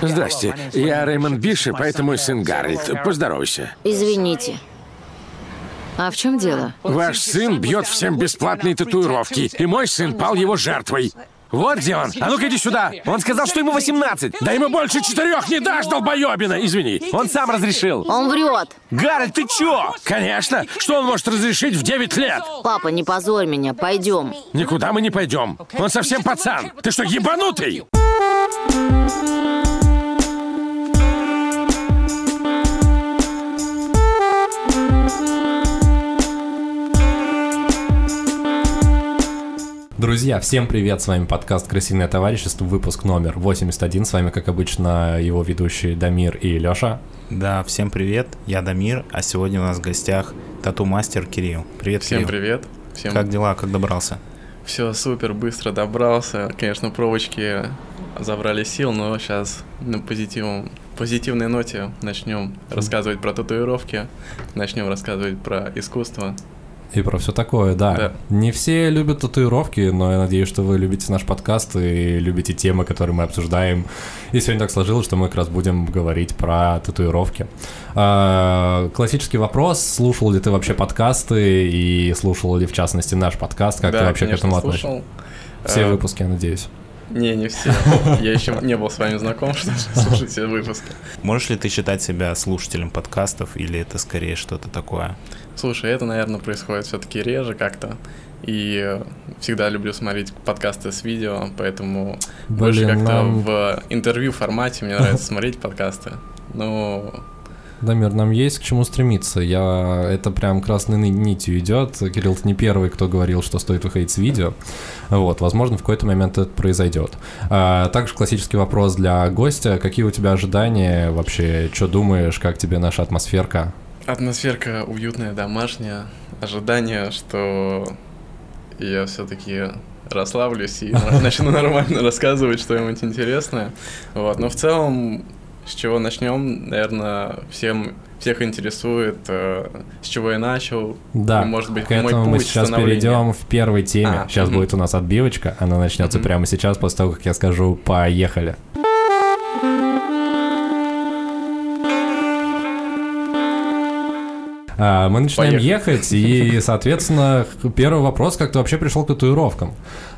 Здрасте, я Рэймонд Бишоп, это мой сын Гарольд. Поздоровайся. Извините. А в чем дело? Ваш сын бьет всем бесплатные татуировки, и мой сын пал его жертвой. Вот где он. А ну-ка иди сюда. Он сказал, что ему 18. Да ему больше четырех не дашь, долбоебина. Извини. Он сам разрешил. Он врет. Гарольд, ты чё? Конечно. Что он может разрешить в 9 лет? Папа, не позорь меня, пойдем. Никуда мы не пойдем. Он совсем пацан. Ты что, ебанутый? Друзья, всем привет, с вами подкаст «Крысиное товарищество», выпуск номер 81, с вами, как обычно, его ведущие Дамир и Лёша. Да, всем привет, я Дамир, а сегодня у нас в гостях тату-мастер Кирилл. Привет, Всем Кирилл. привет. Всем Как дела, как добрался? все супер, быстро добрался. Конечно, провочки забрали сил, но сейчас на позитивном, позитивной ноте начнем рассказывать про татуировки, начнем рассказывать про искусство. И про все такое, да. Да. Не все любят татуировки, но я надеюсь, что вы любите наш подкаст и любите темы, которые мы обсуждаем. И сегодня так сложилось, что мы как раз будем говорить про татуировки. А, классический вопрос, слушал ли ты вообще подкасты и слушал ли в частности наш подкаст, как да, ты вообще конечно, к этому относишься? слушал. Все Э, выпуски, я надеюсь. Не, не все. Я еще не был с вами знаком, чтобы слушать все выпуски. Можешь ли ты считать себя слушателем подкастов или это скорее что-то такое? Слушай, это, наверное, происходит все-таки реже как-то. И э, всегда люблю смотреть подкасты с видео, поэтому больше Блин, как-то нам- в интервью формате мне нравится смотреть подкасты. Ну, Дамир, нам есть к чему стремиться. Я это прям красной ни- нитью идет. Кирилл, ты не первый, кто говорил, что стоит выходить с видео. Вот, возможно, в какой-то момент это произойдет. А, также классический вопрос для гостя. Какие у тебя ожидания вообще? Что думаешь? Как тебе наша атмосферка? Атмосферка уютная, домашняя. Ожидание, что я все-таки расслаблюсь и на- начну нормально рассказывать что-нибудь интересное. Вот. Но в целом, с чего начнем, наверное, всем всех интересует, э, с чего я начал. Да, и, может быть, к мой этому мы сейчас перейдем в первой теме. А, сейчас мгм. будет у нас отбивочка. Она начнется Мгм. прямо сейчас, после того, как я скажу «поехали». Мы начинаем Поехали. ехать, и, соответственно, первый вопрос, как ты вообще пришел к татуировкам?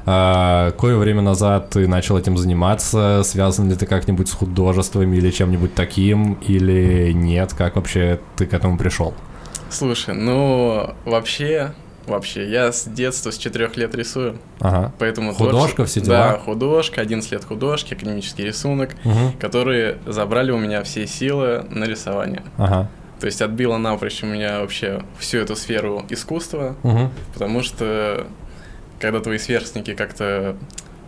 А, Какое время назад ты начал этим заниматься? Связан ли ты как-нибудь с художеством или чем-нибудь таким, или нет? Как вообще ты к этому пришел? Слушай, ну, вообще, вообще, я с детства, с четырех лет рисую, Ага. поэтому... Художка, творче- все дела? Да, художка, 11 лет художки, академический рисунок, Мгм. которые забрали у меня все силы на рисование. Ага. То есть отбило напрочь у меня вообще всю эту сферу искусства, Мгм. потому что когда твои сверстники как-то,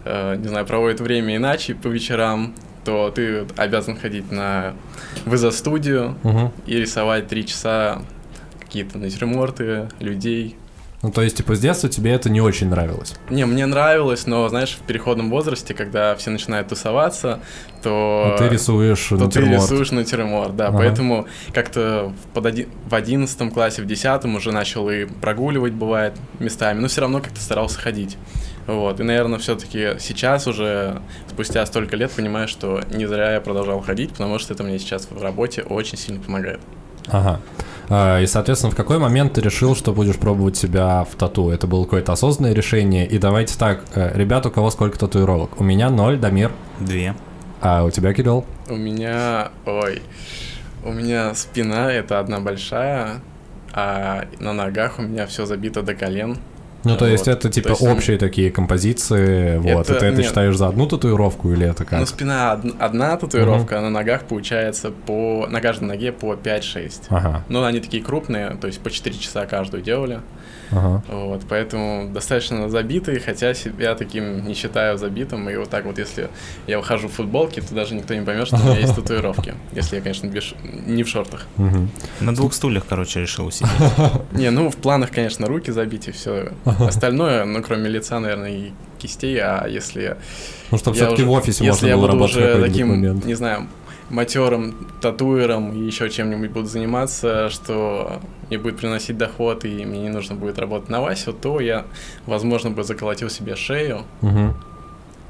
э, не знаю, проводят время иначе по вечерам, то ты обязан ходить на в изо-студию Мгм. и рисовать три часа какие-то натюрморты, людей. Ну, то есть, типа, с детства тебе это не очень нравилось? Не, мне нравилось, но, знаешь, в переходном возрасте, когда все начинают тусоваться, то... А ты рисуешь то ты натюрморт. рисуешь натюрморт, да. Ага. Поэтому как-то под оди- в одиннадцатом классе, в десятом уже начал и прогуливать, бывает, местами, но все равно как-то старался ходить. Вот. И, наверное, все-таки сейчас уже, спустя столько лет, понимаю, что не зря я продолжал ходить, потому что это мне сейчас в работе очень сильно помогает. Ага. А, И, соответственно, в какой момент ты решил, что будешь пробовать себя в тату? Это было какое-то осознанное решение? И давайте так, э, ребят, у кого сколько татуировок? У меня ноль, Дамир. Две. А у тебя, Кирилл? У меня, ой, у меня спина это одна большая, а на ногах у меня все забито до колен. Ну, то есть Вот. это типа есть, общие такие композиции, вот. это- и ты это нет. считаешь за одну татуировку или это как? Ну, спина од- одна татуировка, а на ногах получается по... На каждой ноге по 5-6. Ага, Ну, они такие крупные, то есть по 4 часа каждую делали. Ага. Вот, поэтому достаточно забитые, хотя себя таким не считаю забитым. И вот так вот, если я выхожу в футболке, то даже никто не поймет, что у меня есть татуировки. Если я, конечно, без не в шортах. мгм. На двух стульях, короче, решил усидеть. Не, ну в планах, конечно, руки забить и все остальное, ну кроме лица, наверное, и кистей, а если Ну, чтобы я все-таки уже- в офисе если можно я было буду работать в уже какой-нибудь таким, момент. не знаю, матерым татуером и еще чем-нибудь буду заниматься, что мне будет приносить доход и мне не нужно будет работать на Васю, то я, возможно, бы заколотил себе шею Мгм.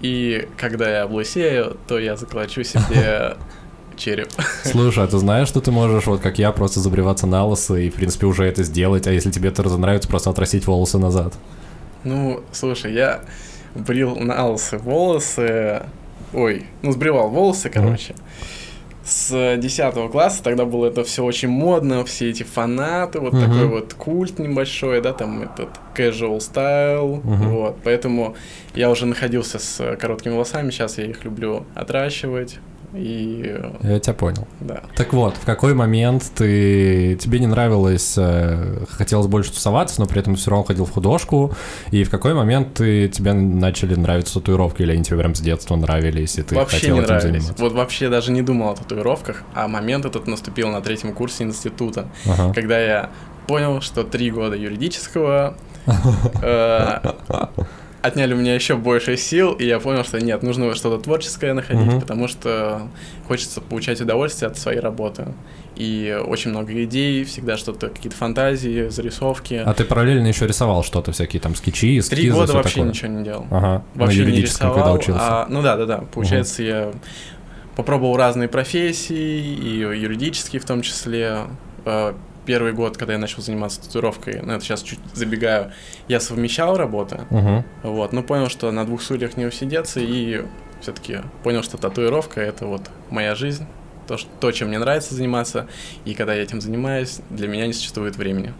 И когда я облысею, то я заколочу себе череп. Слушай, а ты знаешь, что ты можешь, вот как я, просто забриваться на лысо и, в принципе, уже это сделать, а если тебе это нравится, просто отрастить волосы назад? Ну, слушай, я брил на лысо волосы, ой, ну, сбривал волосы, короче. С 10 класса тогда было это все очень модно, все эти фанаты, вот Мгм. такой вот культ небольшой, да, там этот casual style, Мгм. вот, поэтому я уже находился с короткими волосами, сейчас я их люблю отращивать, и Я тебя понял. да. Так вот, в какой момент ты тебе не нравилось, э, хотелось больше тусоваться, но при этом все равно ходил в художку, и в какой момент ты, тебе начали нравиться татуировки, или они тебе прям с детства нравились, и ты вообще хотел не этим нравились. заниматься? Вот вообще даже не думал о татуировках, а момент этот наступил на третьем курсе института, Ага. когда я понял, что три года юридического э, отняли у меня еще больше сил, и я понял, что нет, нужно что-то творческое находить, Мгм. потому что хочется получать удовольствие от своей работы. И очень много идей, всегда что-то, какие-то фантазии, зарисовки. А ты параллельно еще рисовал что-то, всякие там скетчи, эскизы, Три года вообще такое? ничего не делал. Ага, Вообще на не юридическом, рисовал, когда учился. а- ну да, да, да. Получается, я попробовал разные профессии, и юридические в том числе. Первый год, когда я начал заниматься татуировкой, ну это сейчас чуть забегаю, я совмещал работы, Мгм. вот, но понял, что на двух стульях не усидеться, и все-таки понял, что татуировка это вот моя жизнь, то, что, то, чем мне нравится заниматься, и когда я этим занимаюсь, для меня не существует времени.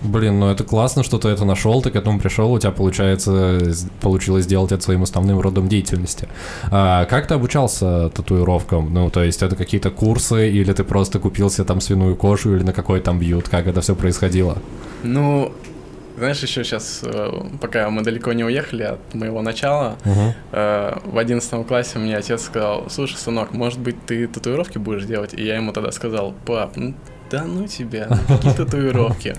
Блин, ну это классно, что ты это нашел, ты к этому пришел, у тебя получается получилось сделать это своим основным родом деятельности. А как ты обучался татуировкам? Ну, то есть это какие-то курсы, или ты просто купил себе там свиную кожу, или на какой там бьют? Как это все происходило? Ну, знаешь, еще сейчас, пока мы далеко не уехали от моего начала. Э, в одиннадцатом классе мне отец сказал, слушай, сынок, может быть, ты татуировки будешь делать? И я ему тогда сказал, пап, ну да ну тебя, ну какие татуировки?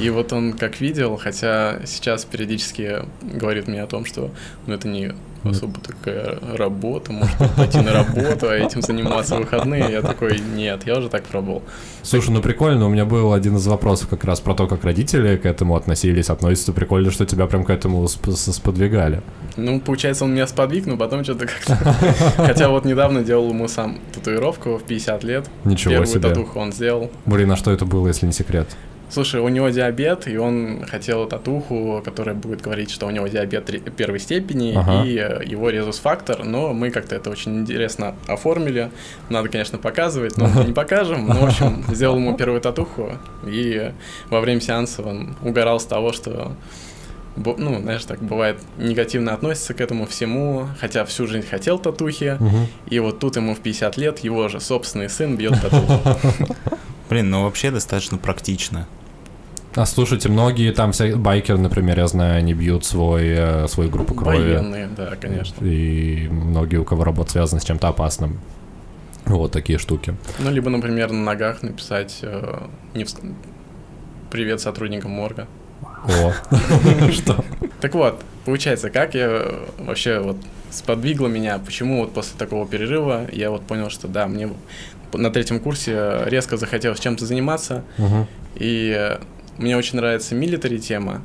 И вот он как видел, хотя сейчас периодически говорит мне о том, что ну это не особо такая работа, может пойти на работу, а этим заниматься в выходные. Я такой, нет, я уже так пробовал. Слушай, ну прикольно, у меня был один из вопросов как раз про то, как родители к этому относились, относятся. Прикольно, что тебя прям к этому сподвигали. Ну, получается, он меня сподвиг, но потом что-то как-то... Хотя вот недавно делал ему сам татуировку в 50 лет. Ничего Первую себе. татуху он сделал. Блин, а что это было, если не секрет? Слушай, у него диабет, и он хотел татуху, которая будет говорить, что у него диабет первой степени Ага. и э, его резус-фактор, но мы как-то это очень интересно оформили. Надо, конечно, показывать, но мы не покажем. Ну, в общем, сделал ему первую татуху, и во время сеанса он угорал с того, что ну, знаешь, так бывает, негативно относится к этому всему, хотя всю жизнь хотел татухи, Мгм. и вот тут ему в 50 лет его же собственный сын бьет татуху. Блин, ну вообще достаточно практично. А слушайте, многие там вся байкеры, например, я знаю, они бьют свой, э, свою группу крови. Военные, да, конечно. И многие, у кого работа связана с чем-то опасным. Вот такие штуки. Ну, либо, например, на ногах написать э, не вс- «Привет сотрудникам морга». О, что? Так вот, получается, как я э, вообще вот сподвигло меня, почему вот после такого перерыва я вот понял, что да, мне на третьем курсе резко захотелось чем-то заниматься, и э, мне очень нравится милитари тема.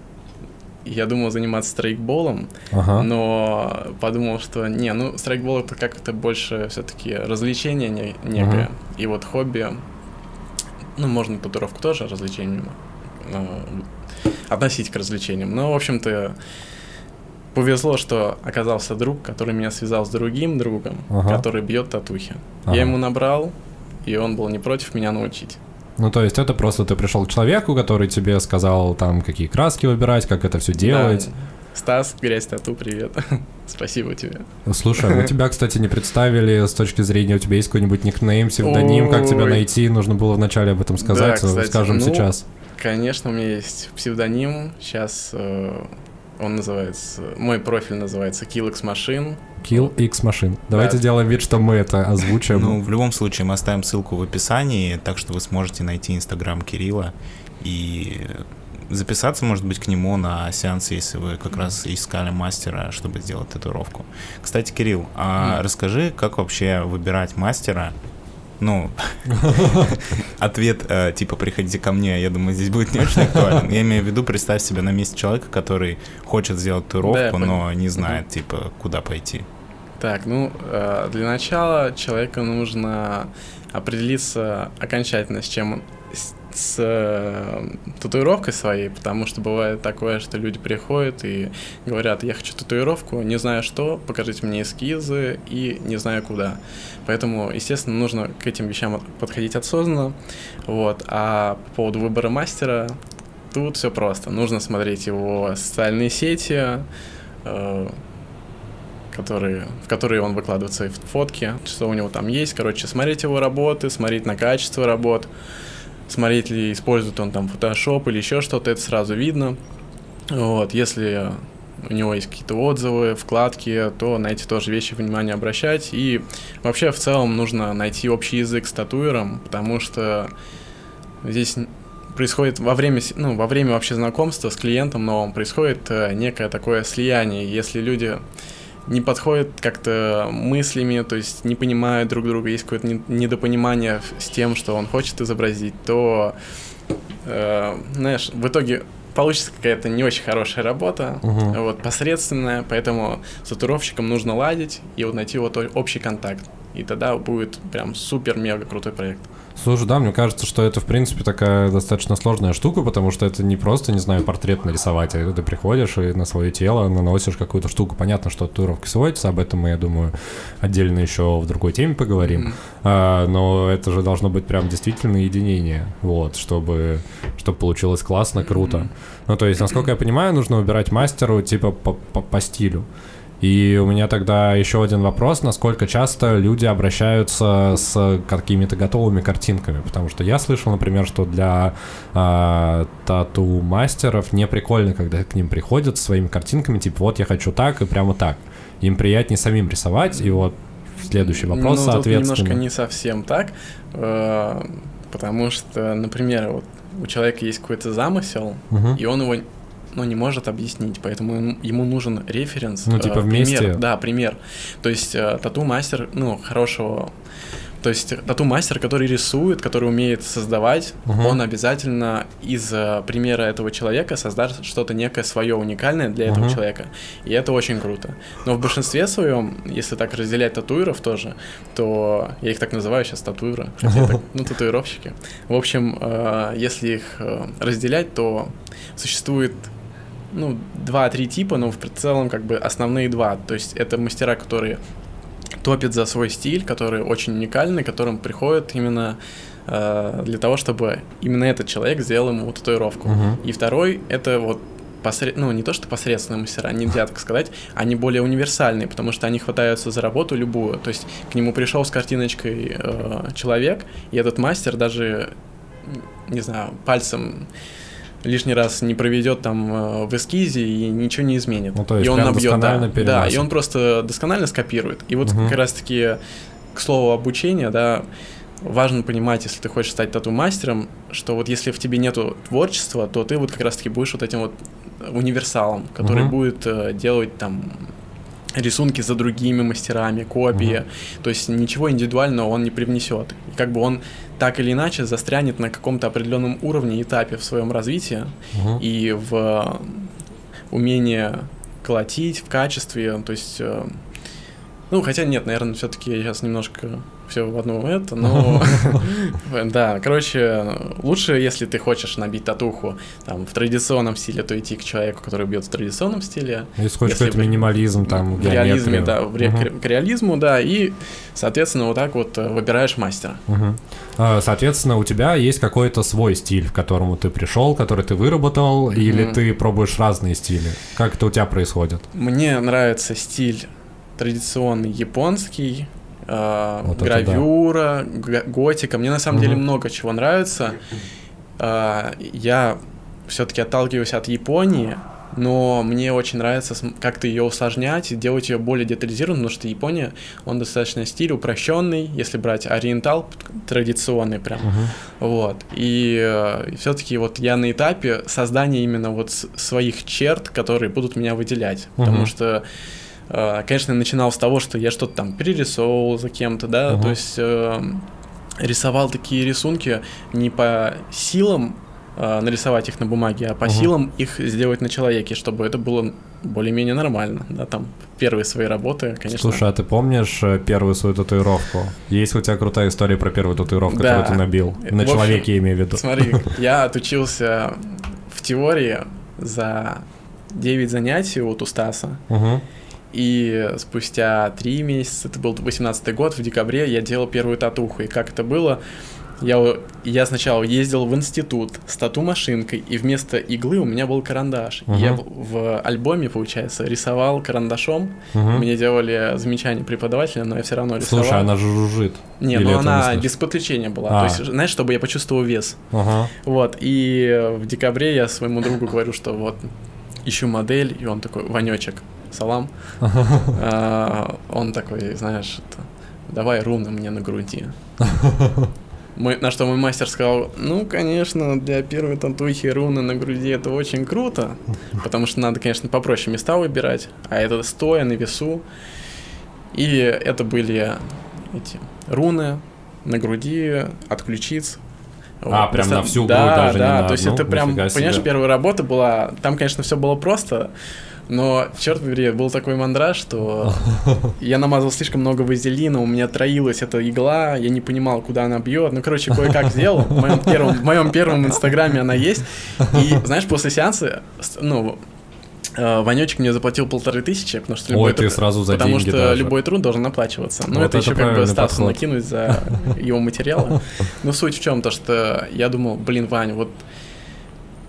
Я думал заниматься страйкболом, Ага. но подумал, что не, ну страйкбол это как-то больше все-таки развлечение не- некое. И вот хобби, ну можно татуировку тоже развлечением э, относить к развлечениям. Но, в общем-то, повезло, что оказался друг, который меня связал с другим другом, Ага. который бьет татухи. Ага. Я ему набрал, и он был не против меня научить. Ну, то есть это просто ты пришел к человеку, который тебе сказал, там, какие краски выбирать, как это все делать. Да. Стас, грязь тату, привет. Спасибо тебе. Слушай, мы тебя, кстати, не представили с точки зрения, у тебя есть какой-нибудь никнейм, псевдоним, как тебя найти, нужно было вначале об этом сказать, Да, кстати, скажем ну, сейчас. Конечно, у меня есть псевдоним. Сейчас он называется... Мой профиль называется Killx Machine. Kill X машин. Давайте Да. сделаем вид, что мы это озвучим. Ну, в любом случае, мы оставим ссылку в описании, так что вы сможете найти инстаграм Кирилла и записаться, может быть, к нему на сеанс, если вы как раз искали мастера, чтобы сделать татуировку. Кстати, Кирилл, а Мгм. расскажи, как вообще выбирать мастера? Ну, ответ э, типа «приходите ко мне», я думаю, здесь будет не очень актуален. Я имею в виду, представь себя на месте человека, который хочет сделать татуировку, понял. но не знает, типа, куда пойти. Так, ну, э, для начала человеку нужно определиться окончательно, с чем он с, с э, татуировкой своей, потому что бывает такое, что люди приходят и говорят, я хочу татуировку, не знаю что, покажите мне эскизы и не знаю куда. Поэтому, естественно, нужно к этим вещам подходить осознанно. Вот. А по поводу выбора мастера, тут все просто. Нужно смотреть его социальные сети, э, которые, в которые он выкладывает свои фотки, что у него там есть. Короче, смотреть его работы, смотреть на качество работ, смотреть ли использует он там Photoshop или еще что-то, это сразу видно. Вот, если у него есть какие-то отзывы, вкладки, то на эти тоже вещи внимание обращать. И вообще в целом нужно найти общий язык с татуером, потому что здесь происходит во время, ну, во время вообще знакомства с клиентом новым происходит э, некое такое слияние. Если люди не подходят как-то мыслями, то есть не понимают друг друга, есть какое-то недопонимание с тем, что он хочет изобразить, то, э, знаешь, в итоге получится какая-то не очень хорошая работа, угу. вот, посредственная, поэтому с татуировщиком нужно ладить и вот найти вот общий контакт. И тогда будет прям супер-мега крутой проект. Слушай, да, мне кажется, что это, в принципе, такая достаточно сложная штука, потому что это не просто, не знаю, портрет нарисовать, а ты приходишь и на свое тело наносишь какую-то штуку. Понятно, что татуировки сводятся, об этом мы, я думаю, отдельно еще в другой теме поговорим. Mm-hmm. А, но это же должно быть прям действительно единение, вот, чтобы, чтобы получилось классно, круто. Mm-hmm. Ну, то есть, насколько я понимаю, нужно выбирать мастеру типа по, по, по стилю. И у меня тогда еще один вопрос, насколько часто люди обращаются с какими-то готовыми картинками, потому что я слышал, например, что для э, тату-мастеров не прикольно, когда к ним приходят со своими картинками, типа вот я хочу так и прямо так. Им приятнее самим рисовать, и вот следующий вопрос, ну, соответственно. немножко не совсем так, э, потому что, например, вот у человека есть какой-то замысел, угу. и он его но не может объяснить, поэтому ему нужен референс. Ну, типа э, вместе? Пример, да, пример. То есть э, тату-мастер, ну, хорошего то есть тату-мастер, который рисует, который умеет создавать, угу. он обязательно из э, примера этого человека создаст что-то некое свое уникальное для этого угу. человека. И это очень круто. Но в большинстве своем, если так разделять татуиров тоже, то я их так называю сейчас татуиры, ну, татуировщики. В общем, если их разделять, то существует ну, два-три типа, но в целом как бы основные два. То есть это мастера, которые топят за свой стиль, который очень уникальный, которым приходят именно э, для того, чтобы именно этот человек сделал ему татуировку. Uh-huh. И второй это вот посред... ну, не то, что посредственные мастера, нельзя так сказать, они более универсальные, потому что они хватаются за работу любую. То есть к нему пришел с картиночкой э, человек, и этот мастер даже, не знаю, пальцем лишний раз не проведет там э, в эскизе и ничего не изменит. Ну, то есть и он набьет, да, да, и он просто досконально скопирует. И вот угу. как раз-таки к слову обучения, да, важно понимать, если ты хочешь стать тату-мастером, что вот если в тебе нету творчества, то ты вот как раз-таки будешь вот этим вот универсалом, который угу. будет э, делать там рисунки за другими мастерами, копии. Угу. То есть ничего индивидуального он не привнесет. И как бы он так или иначе застрянет на каком-то определенном уровне, этапе в своем развитии угу. и в умении колотить в качестве, то есть э, ну, хотя нет, наверное, все-таки я сейчас немножко все в одну это, но да, короче, лучше, если ты хочешь набить татуху там в традиционном стиле, то идти к человеку, который бьет в традиционном стиле. Если хочешь какой-то минимализм, там, в реализме, да, к реализму, да, и, соответственно, вот так вот э, выбираешь мастера. А, соответственно, у тебя есть какой-то свой стиль, к которому ты пришел, который ты выработал, или ты пробуешь разные стили? Как это у тебя происходит? Мне нравится стиль традиционный японский, э, вот гравюра, да. готика. Мне на самом угу. деле много чего нравится. Э, я все-таки отталкиваюсь от Японии, но мне очень нравится как-то ее усложнять и делать ее более детализированной, потому что Япония, он достаточно стиль упрощенный, если брать ориентал традиционный прям, uh-huh. вот. И э, все-таки вот я на этапе создания именно вот своих черт, которые будут меня выделять, uh-huh. потому что конечно, я начинал с того, что я что-то там перерисовывал за кем-то, да, uh-huh. то есть э, рисовал такие рисунки не по силам э, нарисовать их на бумаге, а по uh-huh. силам их сделать на человеке, чтобы это было более-менее нормально, да, там первые свои работы, конечно. Слушай, а ты помнишь э, первую свою татуировку? Есть у тебя крутая история про первую татуировку, Да. которую ты набил? В На общем, человеке, я имею в виду. Смотри, я отучился в теории за 9 занятий вот у Стаса, Мгм. И спустя 3 месяца, это был 18 год, в декабре я делал первую татуху, и как это было? Я, я сначала ездил в институт с тату-машинкой, и вместо иглы у меня был карандаш. И Я в, в альбоме, получается, рисовал карандашом. Мгм. Мне делали замечания преподавателя, но я все равно рисовал. Слушай, она же жужжит. Не, Или ну она не без подключения была. А. То есть, знаешь, чтобы я почувствовал вес. Ага. Вот, и в декабре я своему другу говорю, что вот ищу модель, и он такой, Ванечек, салам. А, Он такой, знаешь, давай руны мне на груди. Мой, на что мой мастер сказал, ну, конечно, для первой татухи руны на груди это очень круто, потому что надо, конечно, попроще места выбирать, а это стоя на весу. И это были эти руны на груди, от ключиц. А, Вот, прям на всю грудь, да, даже не да, на то есть одну? это прям, Нифига себе. понимаешь, первая работа была, там, конечно, все было просто, но, черт побери, был такой мандраж, что я намазал слишком много вазелина, у меня троилась эта игла, я не понимал, куда она бьет. Ну, короче, кое-как сделал. В моем первом, в моем первом инстаграме она есть. И, знаешь, после сеанса, ну, э, Ванечек мне заплатил полторы тысячи, потому что любой Ой, ты труд- сразу за Потому деньги что даже. любой труд должен оплачиваться. Ну, Вот это, это еще как бы Стасу подход. накинуть за его материалы. Но суть в чем? То, что я думал, блин, Вань, вот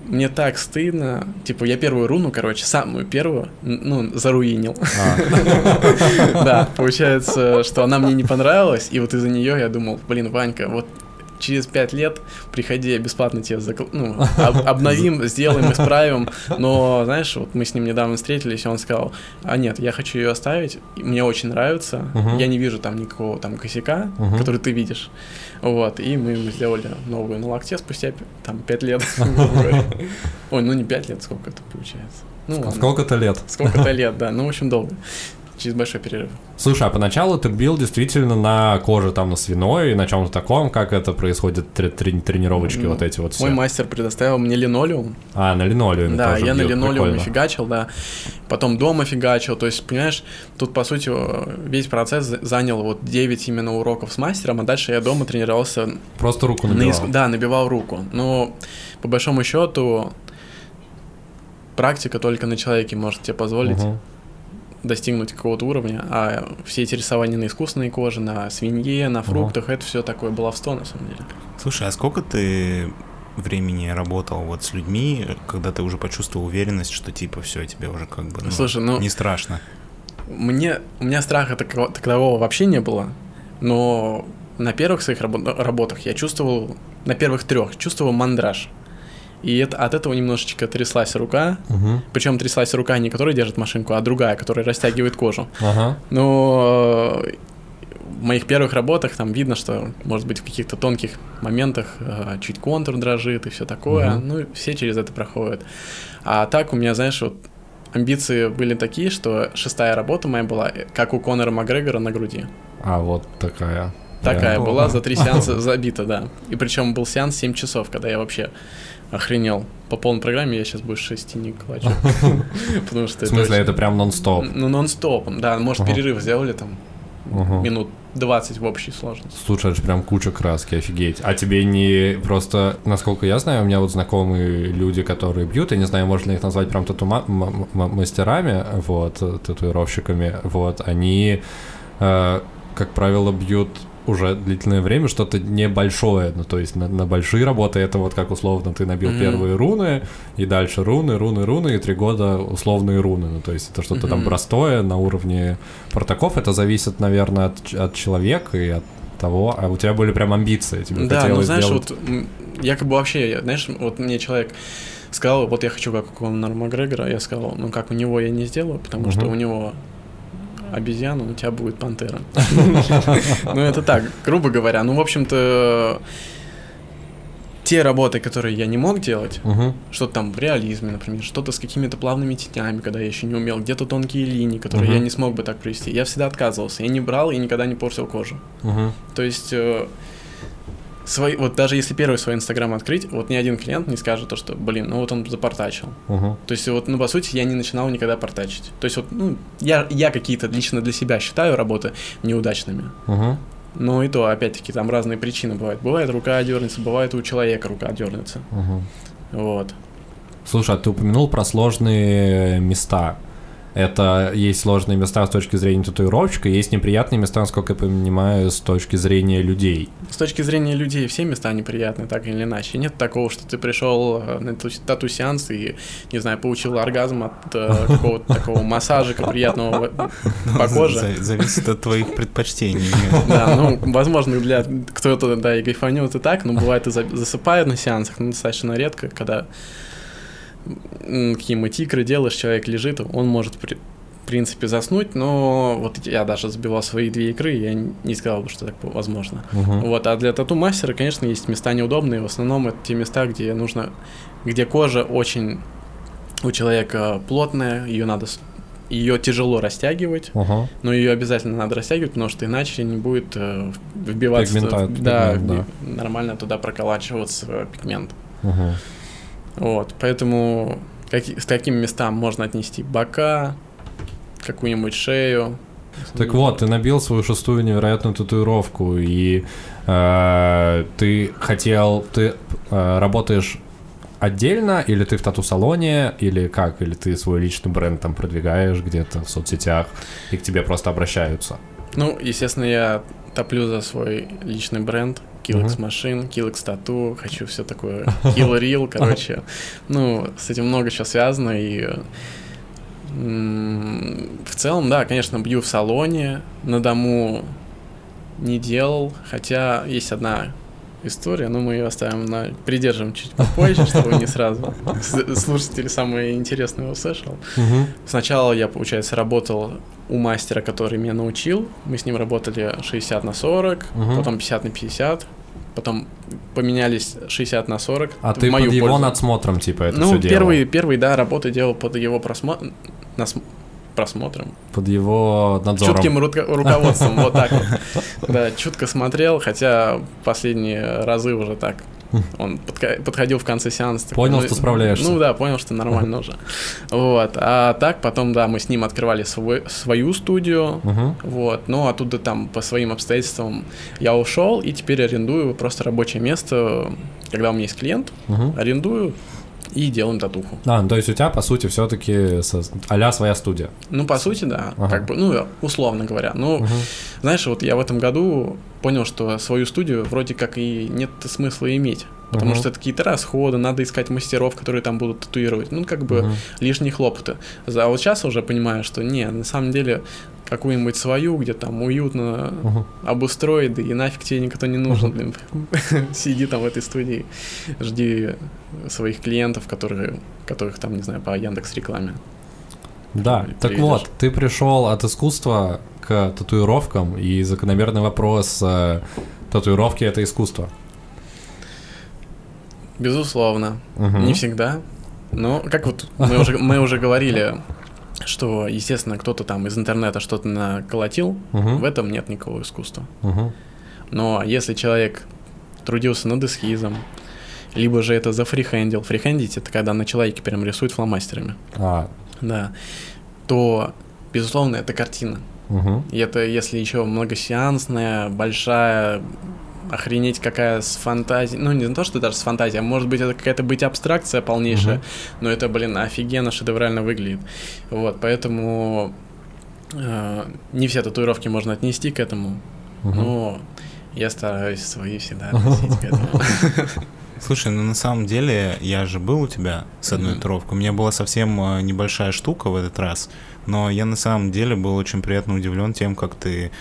мне так стыдно. Типа, я первую руну, короче, самую первую, ну, заруинил. А, Да, получается, что она мне не понравилась, и вот из-за нее я думал, блин, Ванька, вот через пять лет приходи, я бесплатно тебе закл- ну, об- обновим, сделаем, исправим. Но, знаешь, вот мы с ним недавно встретились, и он сказал, а нет, я хочу ее оставить, мне очень нравится, Мгм. я не вижу там никакого там косяка, Мгм. который ты видишь. Вот, и мы ему сделали новую на локте спустя там пять лет. грубо говоря. Ой, ну не пять лет, сколько это получается? Ну. Сколько-то лет. Сколько-то лет, да, ну, в общем, долго. Через большой перерыв. Слушай, а поначалу ты бил действительно на коже там на свиной, на чем-то таком, как это происходит, тре- трени- тренировочки Ну, вот эти вот все. Мой мастер предоставил мне линолеум. А, на линолеуме Да, я на бил, линолеуме прикольно. фигачил, да. Потом дома фигачил. То есть, понимаешь, тут, по сути, весь процесс за- занял вот 9 именно уроков с мастером, а дальше я дома тренировался Просто руку на набивал. иск- Да, набивал руку. Но, по большому счету, практика только на человеке может тебе позволить Мгм. Достигнуть какого-то уровня, а все эти рисования на искусственной коже, на свинье, на фруктах, это все такое баловство, на самом деле. Слушай, а сколько ты времени работал вот с людьми, когда ты уже почувствовал уверенность, что типа все, тебе уже как бы ну, Слушай, ну, не страшно? Мне, у меня страха такового, такового вообще не было, но на первых своих рабо- работах я чувствовал, на первых трех чувствовал мандраж. И это, от этого немножечко тряслась рука, Мгм. причем тряслась рука не которая держит машинку, а другая, которая растягивает кожу. Ага. Но э, в моих первых работах там видно, что, может быть, в каких-то тонких моментах э, чуть контур дрожит и все такое. Мгм. Ну, все через это проходят. А так у меня, знаешь, вот амбиции были такие, что шестая работа моя была, э, как у Конора Макгрегора на груди. А, вот такая. Такая Да. была, за три сеанса забита, да. И причем был сеанс 7 часов, когда я вообще охренел. По полной программе я сейчас больше шести не клачу. Потому что В смысле, это прям нон-стоп? Ну, нон-стопом, да. Может, перерыв сделали там минут 20 в общей сложности. Слушай, это же прям куча краски, офигеть. А тебе не просто, насколько я знаю, у меня вот знакомые люди, которые бьют, я не знаю, можно ли их назвать прям тату мастерами, вот, э, татуировщиками, вот, они, э, как правило, бьют уже длительное время что-то небольшое, ну, то есть на, на большие работы это вот как условно ты набил Мгм. первые руны, и дальше руны, руны, руны, и три года условные руны, ну, то есть это что-то там Мгм. простое на уровне протоков, это зависит, наверное, от, от человека и от того, а у тебя были прям амбиции, тебе Да, ну хотелось знаешь, сделать... вот м, я как бы вообще, знаешь, вот мне человек сказал, вот я хочу как у Конора Макгрегора, я сказал, ну как у него я не сделаю, потому что Мгм. у него обезьяна, у тебя будет пантера. Ну это так, грубо говоря. Ну, в общем-то, те работы, которые я не мог делать, Мгм. что-то там в реализме, например, что-то с какими-то плавными тенями, когда я еще не умел, где-то тонкие линии, которые Мгм. я не смог бы так провести. Я всегда отказывался, я не брал и никогда не портил кожу. Мгм. То есть свой, вот даже если первый свой Инстаграм открыть, вот ни один клиент не скажет то, что, блин, ну вот он запортачил. Мгм. То есть вот, ну, по сути, я не начинал никогда портачить. То есть вот, ну, я, я какие-то лично для себя считаю работы неудачными. Мгм. Но и то, опять-таки, там разные причины бывают. Бывает рука дернется, бывает у человека рука дернется. Мгм. Вот. Слушай, а ты упомянул про сложные места. Это есть сложные места с точки зрения татуировщика, есть неприятные места, насколько я понимаю, с точки зрения людей. С точки зрения людей все места неприятные, так или иначе. Нет такого, что ты пришел э, на тату- тату-сеанс и, не знаю, получил оргазм от э, какого-то такого массажика приятного по коже. За- Зависит от твоих предпочтений. Да, ну, возможно, для кто-то, да, и кайфанет и так, но бывает и за- засыпает на сеансах, но достаточно редко, когда какие-нибудь игры делаешь, человек лежит, он может, при- в принципе, заснуть, но вот я даже забивал свои две игры, я не сказал бы, что так возможно. Мгм. Вот, а для тату-мастера, конечно, есть места неудобные, в основном это те места, где нужно, где кожа очень у человека плотная, ее надо, ее тяжело растягивать, Ага. но ее обязательно надо растягивать, потому что иначе не будет э, вбиваться, Пигмента- да, пигмент, вби- нормально туда проколачиваться пигмент. Мгм. Вот, поэтому каки- с каким местам можно отнести бока, какую-нибудь шею. Так вот, ты набил свою шестую невероятную татуировку, и э, ты хотел, ты э, работаешь отдельно, или ты в тату-салоне, или как, или ты свой личный бренд там продвигаешь где-то в соцсетях, и к тебе просто обращаются. Ну, естественно, я топлю за свой личный бренд. Killex машин, Killex тату, хочу все такое, Kill Real, короче. Ну, с этим много чего связано, и в целом, да, конечно, бью в салоне, на дому не делал, хотя есть одна история, но мы ее оставим на... придержим чуть попозже, чтобы не сразу слушатели самое интересное услышал. Сначала я, получается, работал у мастера, который меня научил. Мы с ним работали 60 на 40, Мгм. потом 50 на 50, потом поменялись 60 на 40. А ты мою под его пользу. надсмотром, типа, это Ну, все делал? первый, первый, да, работы делал под его просмотр... просмотром. Под его надзором. Чутким рука- руководством, вот так вот. Да, чутко смотрел, хотя последние разы уже так. Он подходил в конце сеанса. такой, Понял, ну, что справляешься. Ну да, понял, что нормально уже. Вот. А так потом, да, мы с ним открывали свой- свою студию. Вот, ну оттуда там по своим обстоятельствам я ушел и теперь арендую просто рабочее место, когда у меня есть клиент, арендую и делаем татуху. А, ну, то есть у тебя, по сути, все-таки а своя студия. Ну, по сути, да, Ага. как бы, ну, условно говоря. Ну, Мгм. знаешь, вот я в этом году понял, что свою студию вроде как и нет смысла иметь. Потому Мгм. что это какие-то расходы, надо искать мастеров, которые там будут татуировать. Ну, как бы Мгм. лишние хлопоты. А вот сейчас уже понимаю, что не, на самом деле какую-нибудь свою, где там уютно Мгм. обустроить, да и нафиг тебе никто не нужен, блин. Сиди там в этой студии, жди своих клиентов, которые, которых там, не знаю, по Яндекс рекламе. Да, При- так приведешь. вот, ты пришел от искусства к татуировкам, и закономерный вопрос, э, татуировки это искусство. Безусловно. Мгм. Не всегда. Но как вот мы уже, мы уже говорили, что, естественно, кто-то там из интернета что-то наколотил, Мгм. в этом нет никакого искусства. Мгм. Но если человек трудился над эскизом, либо же это зафрихендил, фрихендить это когда на человеке прям рисуют фломастерами, А, да, то, безусловно, это картина. мгм. И это если еще многосеансная, большая, охренеть какая с фантазией, ну не то, что даже с фантазией, а может быть это какая-то быть абстракция полнейшая, Мгм. но это, блин, офигенно, шедеврально выглядит. Вот, поэтому э, не все татуировки можно отнести к этому, Мгм. но я стараюсь свои всегда относить к этому. Слушай, ну на самом деле я же был у тебя с одной Мгм. татуировкой. У меня была совсем э, небольшая штука в этот раз, но я на самом деле был очень приятно удивлен тем, как ты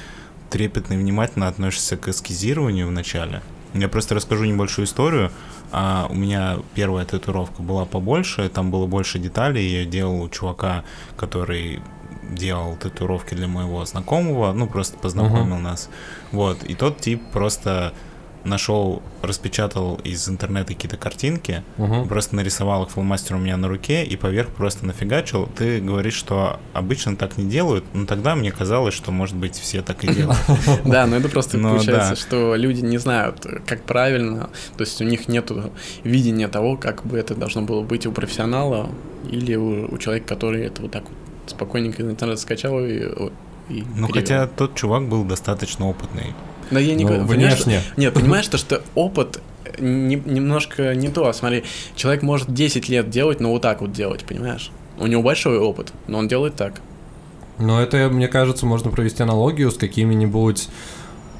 трепетно и внимательно относишься к эскизированию в начале. Я просто расскажу небольшую историю. А, у меня первая татуировка была побольше, там было больше деталей. Я делал у чувака, который делал татуировки для моего знакомого, ну просто познакомил нас. Вот, и тот тип просто нашел, распечатал из интернета какие-то картинки, Мгм. просто нарисовал их фломастером у меня на руке и поверх просто нафигачил. Ты говоришь, что обычно так не делают, но тогда мне казалось, что, может быть, все так и делают. Да, но это просто Ну, получается, что люди не знают, как правильно, то есть у них нет видения того, как бы это должно было быть у профессионала или у, у человека, который это вот так вот спокойненько из интернета скачал и, и Ну, перевел. хотя тот чувак был достаточно опытный. Да я не Ну, говорю, понимаешь, внешне. что- Нет, понимаешь, то, что опыт не- немножко не то. Смотри, человек может 10 лет делать, но вот так вот делать, понимаешь? У него большой опыт, но он делает так. Но это, мне кажется, можно провести аналогию с какими-нибудь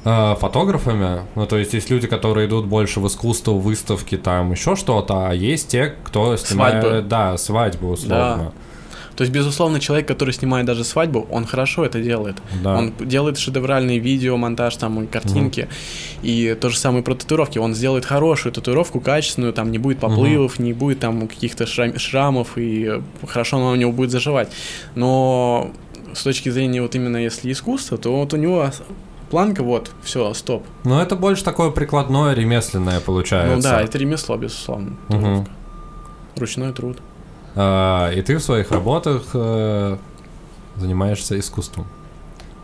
э, фотографами. Ну, то есть есть люди, которые идут больше в искусство, выставки, там еще что-то, а есть те, кто снимает... Свадьбы. Да, свадьбу условно. То есть, безусловно, человек, который снимает даже свадьбу, он хорошо это делает. Да. Он делает шедевральные видео, монтаж, там, и картинки. И то же самое про татуировки. Он сделает хорошую татуировку, качественную, там не будет поплывов, не будет там каких-то шрам- шрамов, и хорошо она у него будет заживать. Но с точки зрения вот именно если искусства, то вот у него планка вот, все, стоп. Но это больше такое прикладное, ремесленное получается. Ну да, это ремесло, безусловно. Татуировка. Ручной труд. А, и ты в своих работах э, занимаешься искусством.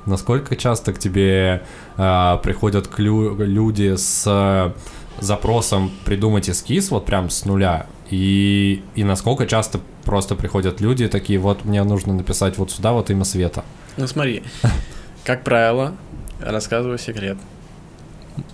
Насколько часто к тебе а, приходят люди с э, запросом придумать эскиз вот прям с нуля? И, и насколько часто просто приходят люди такие, вот мне нужно написать вот сюда вот имя Света. Ну смотри, как правило, рассказываю секрет.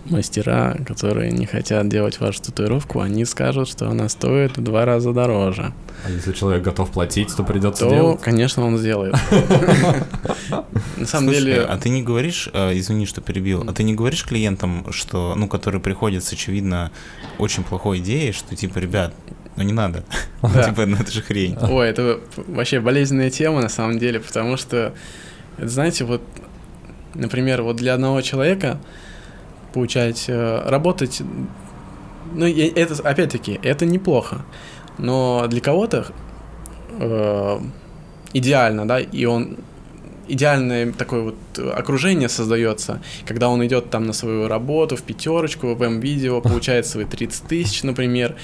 Мастера, которые не хотят делать вашу татуировку, они скажут, что она стоит в два раза дороже. А если человек готов платить, то придется То, делать. конечно, он сделает. На самом деле, а ты не говоришь, э, извини, что перебил, а ты не говоришь клиентам, что, ну, которые приходят с, очевидно, очень плохой идеей, что, типа, ребят, ну не надо. Типа, ну это же хрень. Ой, это вообще болезненная тема на самом деле, потому что, это, знаете, вот, например, вот для одного человека получать, э, работать, ну, это, опять-таки, это неплохо, но для кого-то э, идеально, да, и он идеальное такое вот окружение создается, когда он идет там на свою работу в пятерочку, в М-видео, получает свои 30 тысяч, например,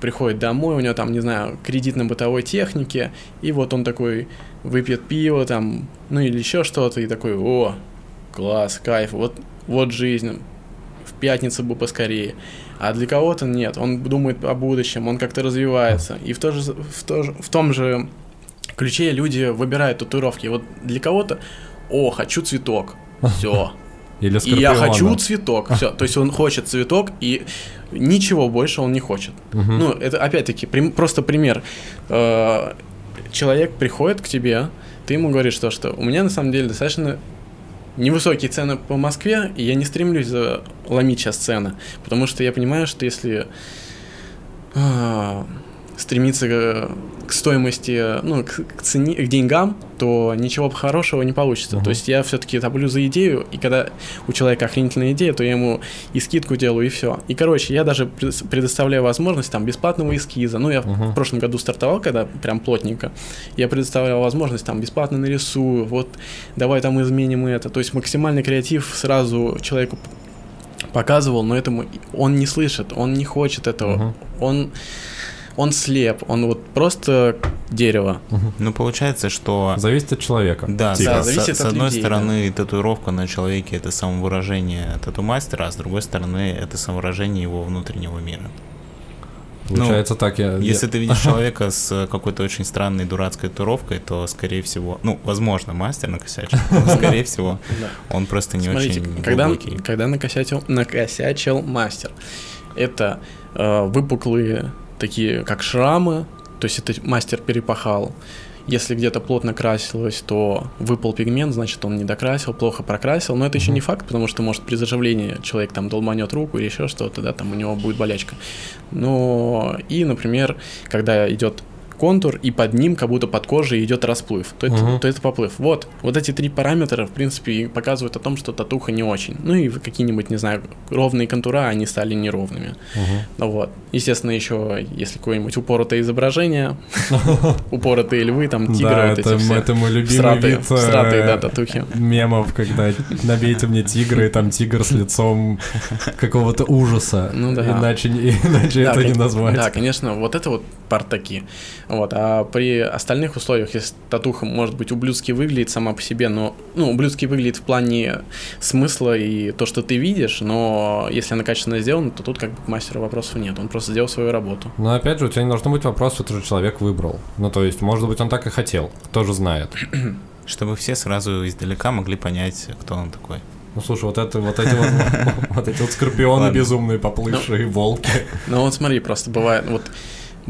приходит домой, у него там, не знаю, кредит на бытовой технике, и вот он такой выпьет пиво там, ну или еще что-то, и такой, о, класс, кайф, вот, вот жизнь, в пятницу бы поскорее. А для кого-то нет, он думает о будущем, он как-то развивается. И в, то же, в, то же, в том же ключе люди выбирают татуировки. Вот для кого-то, о, хочу цветок, все. Или И я Скорпиона. хочу цветок, все. То есть он хочет цветок, и ничего больше он не хочет. Ну, это опять-таки прим- просто пример. Э, Человек приходит к тебе, ты ему говоришь то, что у меня на самом деле достаточно невысокие цены по Москве, и я не стремлюсь ломить сейчас цены, потому что я понимаю, что если а, стремиться к, к стоимости, ну, к, к цене, к деньгам, то ничего хорошего не получится. Мгм. То есть я все-таки топлю за идею, и когда у человека охренительная идея, то я ему и скидку делаю, и все. И, короче, я даже пред- предоставляю возможность там бесплатного эскиза. Ну, я Мгм. в прошлом году стартовал, когда прям плотненько. Я предоставлял возможность там бесплатно нарисую, вот давай там изменим это. То есть максимальный креатив сразу человеку показывал, но этому он не слышит, он не хочет этого. Мгм. Он он слеп, он вот просто дерево. Ну, получается, что... Зависит от человека. Да, Типа. Да, с- зависит с, от одной людей, стороны, татуировка на человеке это самовыражение тату-мастера, а с другой стороны, это самовыражение его внутреннего мира. Получается так, я... Если я- ты видишь человека с какой-то очень странной дурацкой татуировкой, то, скорее всего, ну, возможно, мастер накосячил, но, скорее всего, он просто не Смотрите, очень когда, глубокий. когда накосячил, накосячил мастер, это э, выпуклые такие, как шрамы, то есть это мастер перепахал. Если где-то плотно красилось, то выпал пигмент, значит он не докрасил, плохо прокрасил. Но это еще не факт, потому что может при заживлении человек там долбанет руку или еще что-то, да, там у него будет болячка. Но и, например, когда идет контур, и под ним как будто под кожей идет расплыв, то это, то это поплыв. Вот, вот эти три параметра, в принципе, показывают о том, что татуха не очень. Ну и какие-нибудь, не знаю, ровные контура, они стали неровными. Ну вот. Естественно, еще, если какое-нибудь упоротое изображение, упоротые львы, там тигры, вот это, это мой любимый вид э, татухи. мемов, когда набейте мне тигра, и там тигр с лицом какого-то ужаса. Ну да. Иначе, это не назвать. Да, конечно, вот это вот партаки. Вот, а при остальных условиях, если татуха, может быть, ублюдски выглядит сама по себе, но, ну, ублюдски выглядит в плане смысла и то, что ты видишь, но если она качественно сделана, то тут как бы к мастеру вопросов нет, он просто сделал свою работу. Но опять же, у тебя не должно быть вопроса, это же человек выбрал. Ну, то есть, может быть, он так и хотел. Кто же знает. Чтобы все сразу издалека могли понять, кто он такой. Ну, слушай, вот это, вот эти вот, вот эти вот скорпионы Ладно. безумные, поплывшие, волки. Ну вот смотри, просто бывает, вот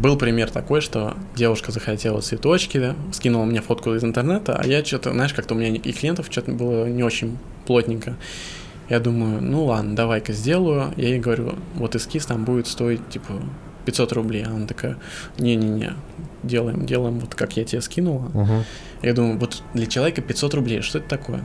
был пример такой, что девушка захотела цветочки, да, скинула мне фотку из интернета, а я что-то, знаешь, как-то у меня и клиентов что-то было не очень плотненько. Я думаю, ну ладно, давай-ка сделаю. Я ей говорю, вот эскиз там будет стоить, типа, 500 рублей. А она такая, не-не-не, делаем, делаем, вот как я тебе скинула. Мгм. Я думаю, вот для человека 500 рублей, что это такое?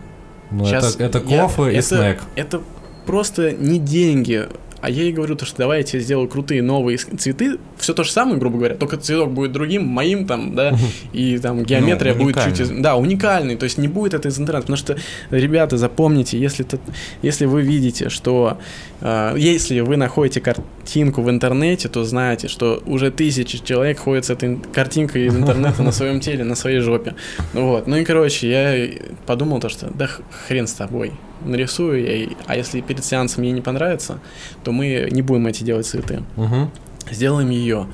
Ну, Щас это, это я- кофе и это- снэк. Это просто не деньги. А я ей говорю, то, что давай я тебе сделаю крутые новые цветы. Все то же самое, грубо говоря, только цветок будет другим, моим там, да, и там геометрия будет чуть... из-. Да, уникальный, то есть не будет это из интернета. Потому что, ребята, запомните, если, ты- если вы видите, что... э, если вы находите картинку в интернете, то знаете, что уже тысячи человек ходят с этой ин- картинкой из интернета на своем теле, на своей жопе. Ну Вот. Ну и, короче, я подумал то, что да хрен с тобой. Нарисую я, и- а если перед сеансом ей не понравится, то мы не будем эти делать цветы. Мгм. Сделаем ее.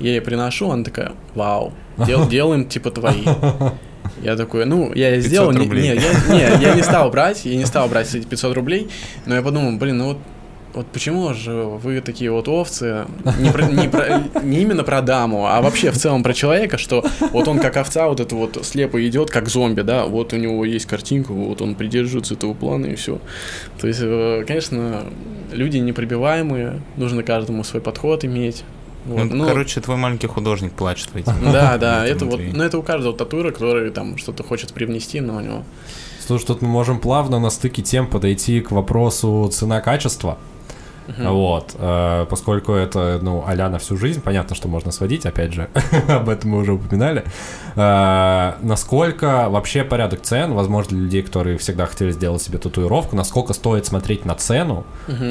Я ей приношу, она такая, вау, дел- делаем типа твои. Я такой, ну, я 500 сделал, не, не, я, не, я не стал брать, я не стал брать эти 500 рублей, но я подумал, блин, ну вот, вот почему же вы такие вот овцы, не, про- не, про- не именно про даму, а вообще в целом про человека, что вот он как овца вот это вот слепо идет, как зомби, да, вот у него есть картинка, вот он придерживается этого плана и все. То есть, э, конечно, люди непробиваемые, нужно каждому свой подход иметь. Вот, ну, ну, короче, твой маленький художник плачет в эти да, да, это вот, внутри. ну это у каждого татуира, который там что-то хочет привнести, но у него Слушай, тут мы можем плавно на стыке тем подойти к вопросу цена-качество. Вот, э, поскольку это, ну, а на всю жизнь, понятно, что можно сводить, опять же, об этом мы уже упоминали. Э, насколько вообще порядок цен, возможно, для людей, которые всегда хотели сделать себе татуировку, насколько стоит смотреть на цену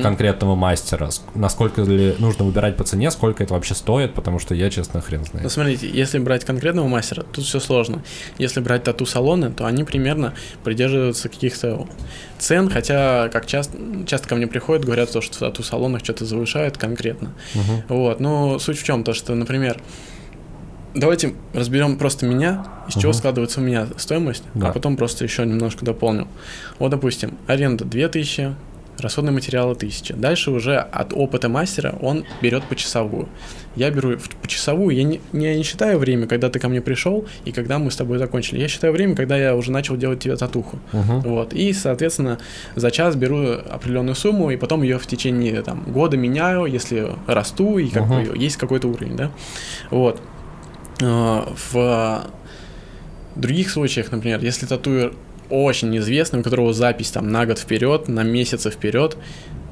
конкретного мастера, ск- насколько ли нужно выбирать по цене, сколько это вообще стоит, потому что я, честно, хрен Ну, знает. смотрите, если брать конкретного мастера, тут все сложно. Если брать тату-салоны, то они примерно придерживаются каких-то цен, хотя, как часто, часто ко мне приходят, говорят, то, что в тату-салонах что-то завышают конкретно. Мгм. Вот, но суть в чем? То, что, например, давайте разберем просто меня, из чего складывается у меня стоимость, Да. а потом просто еще немножко дополню. Вот, допустим, аренда 2000, расходные материалы 1000. Дальше уже от опыта мастера он берет почасовую. Я беру почасовую, я не, не, не считаю время, когда ты ко мне пришел и когда мы с тобой закончили. Я считаю время, когда я уже начал делать тебе татуху. Мгм. Вот. И, соответственно, за час беру определенную сумму, и потом ее в течение там, года меняю, если расту, и как Мгм. бы есть какой-то уровень, да. Вот. А, В других случаях, например, если татуир очень известный, у которого запись там на год вперед, на месяцы вперед,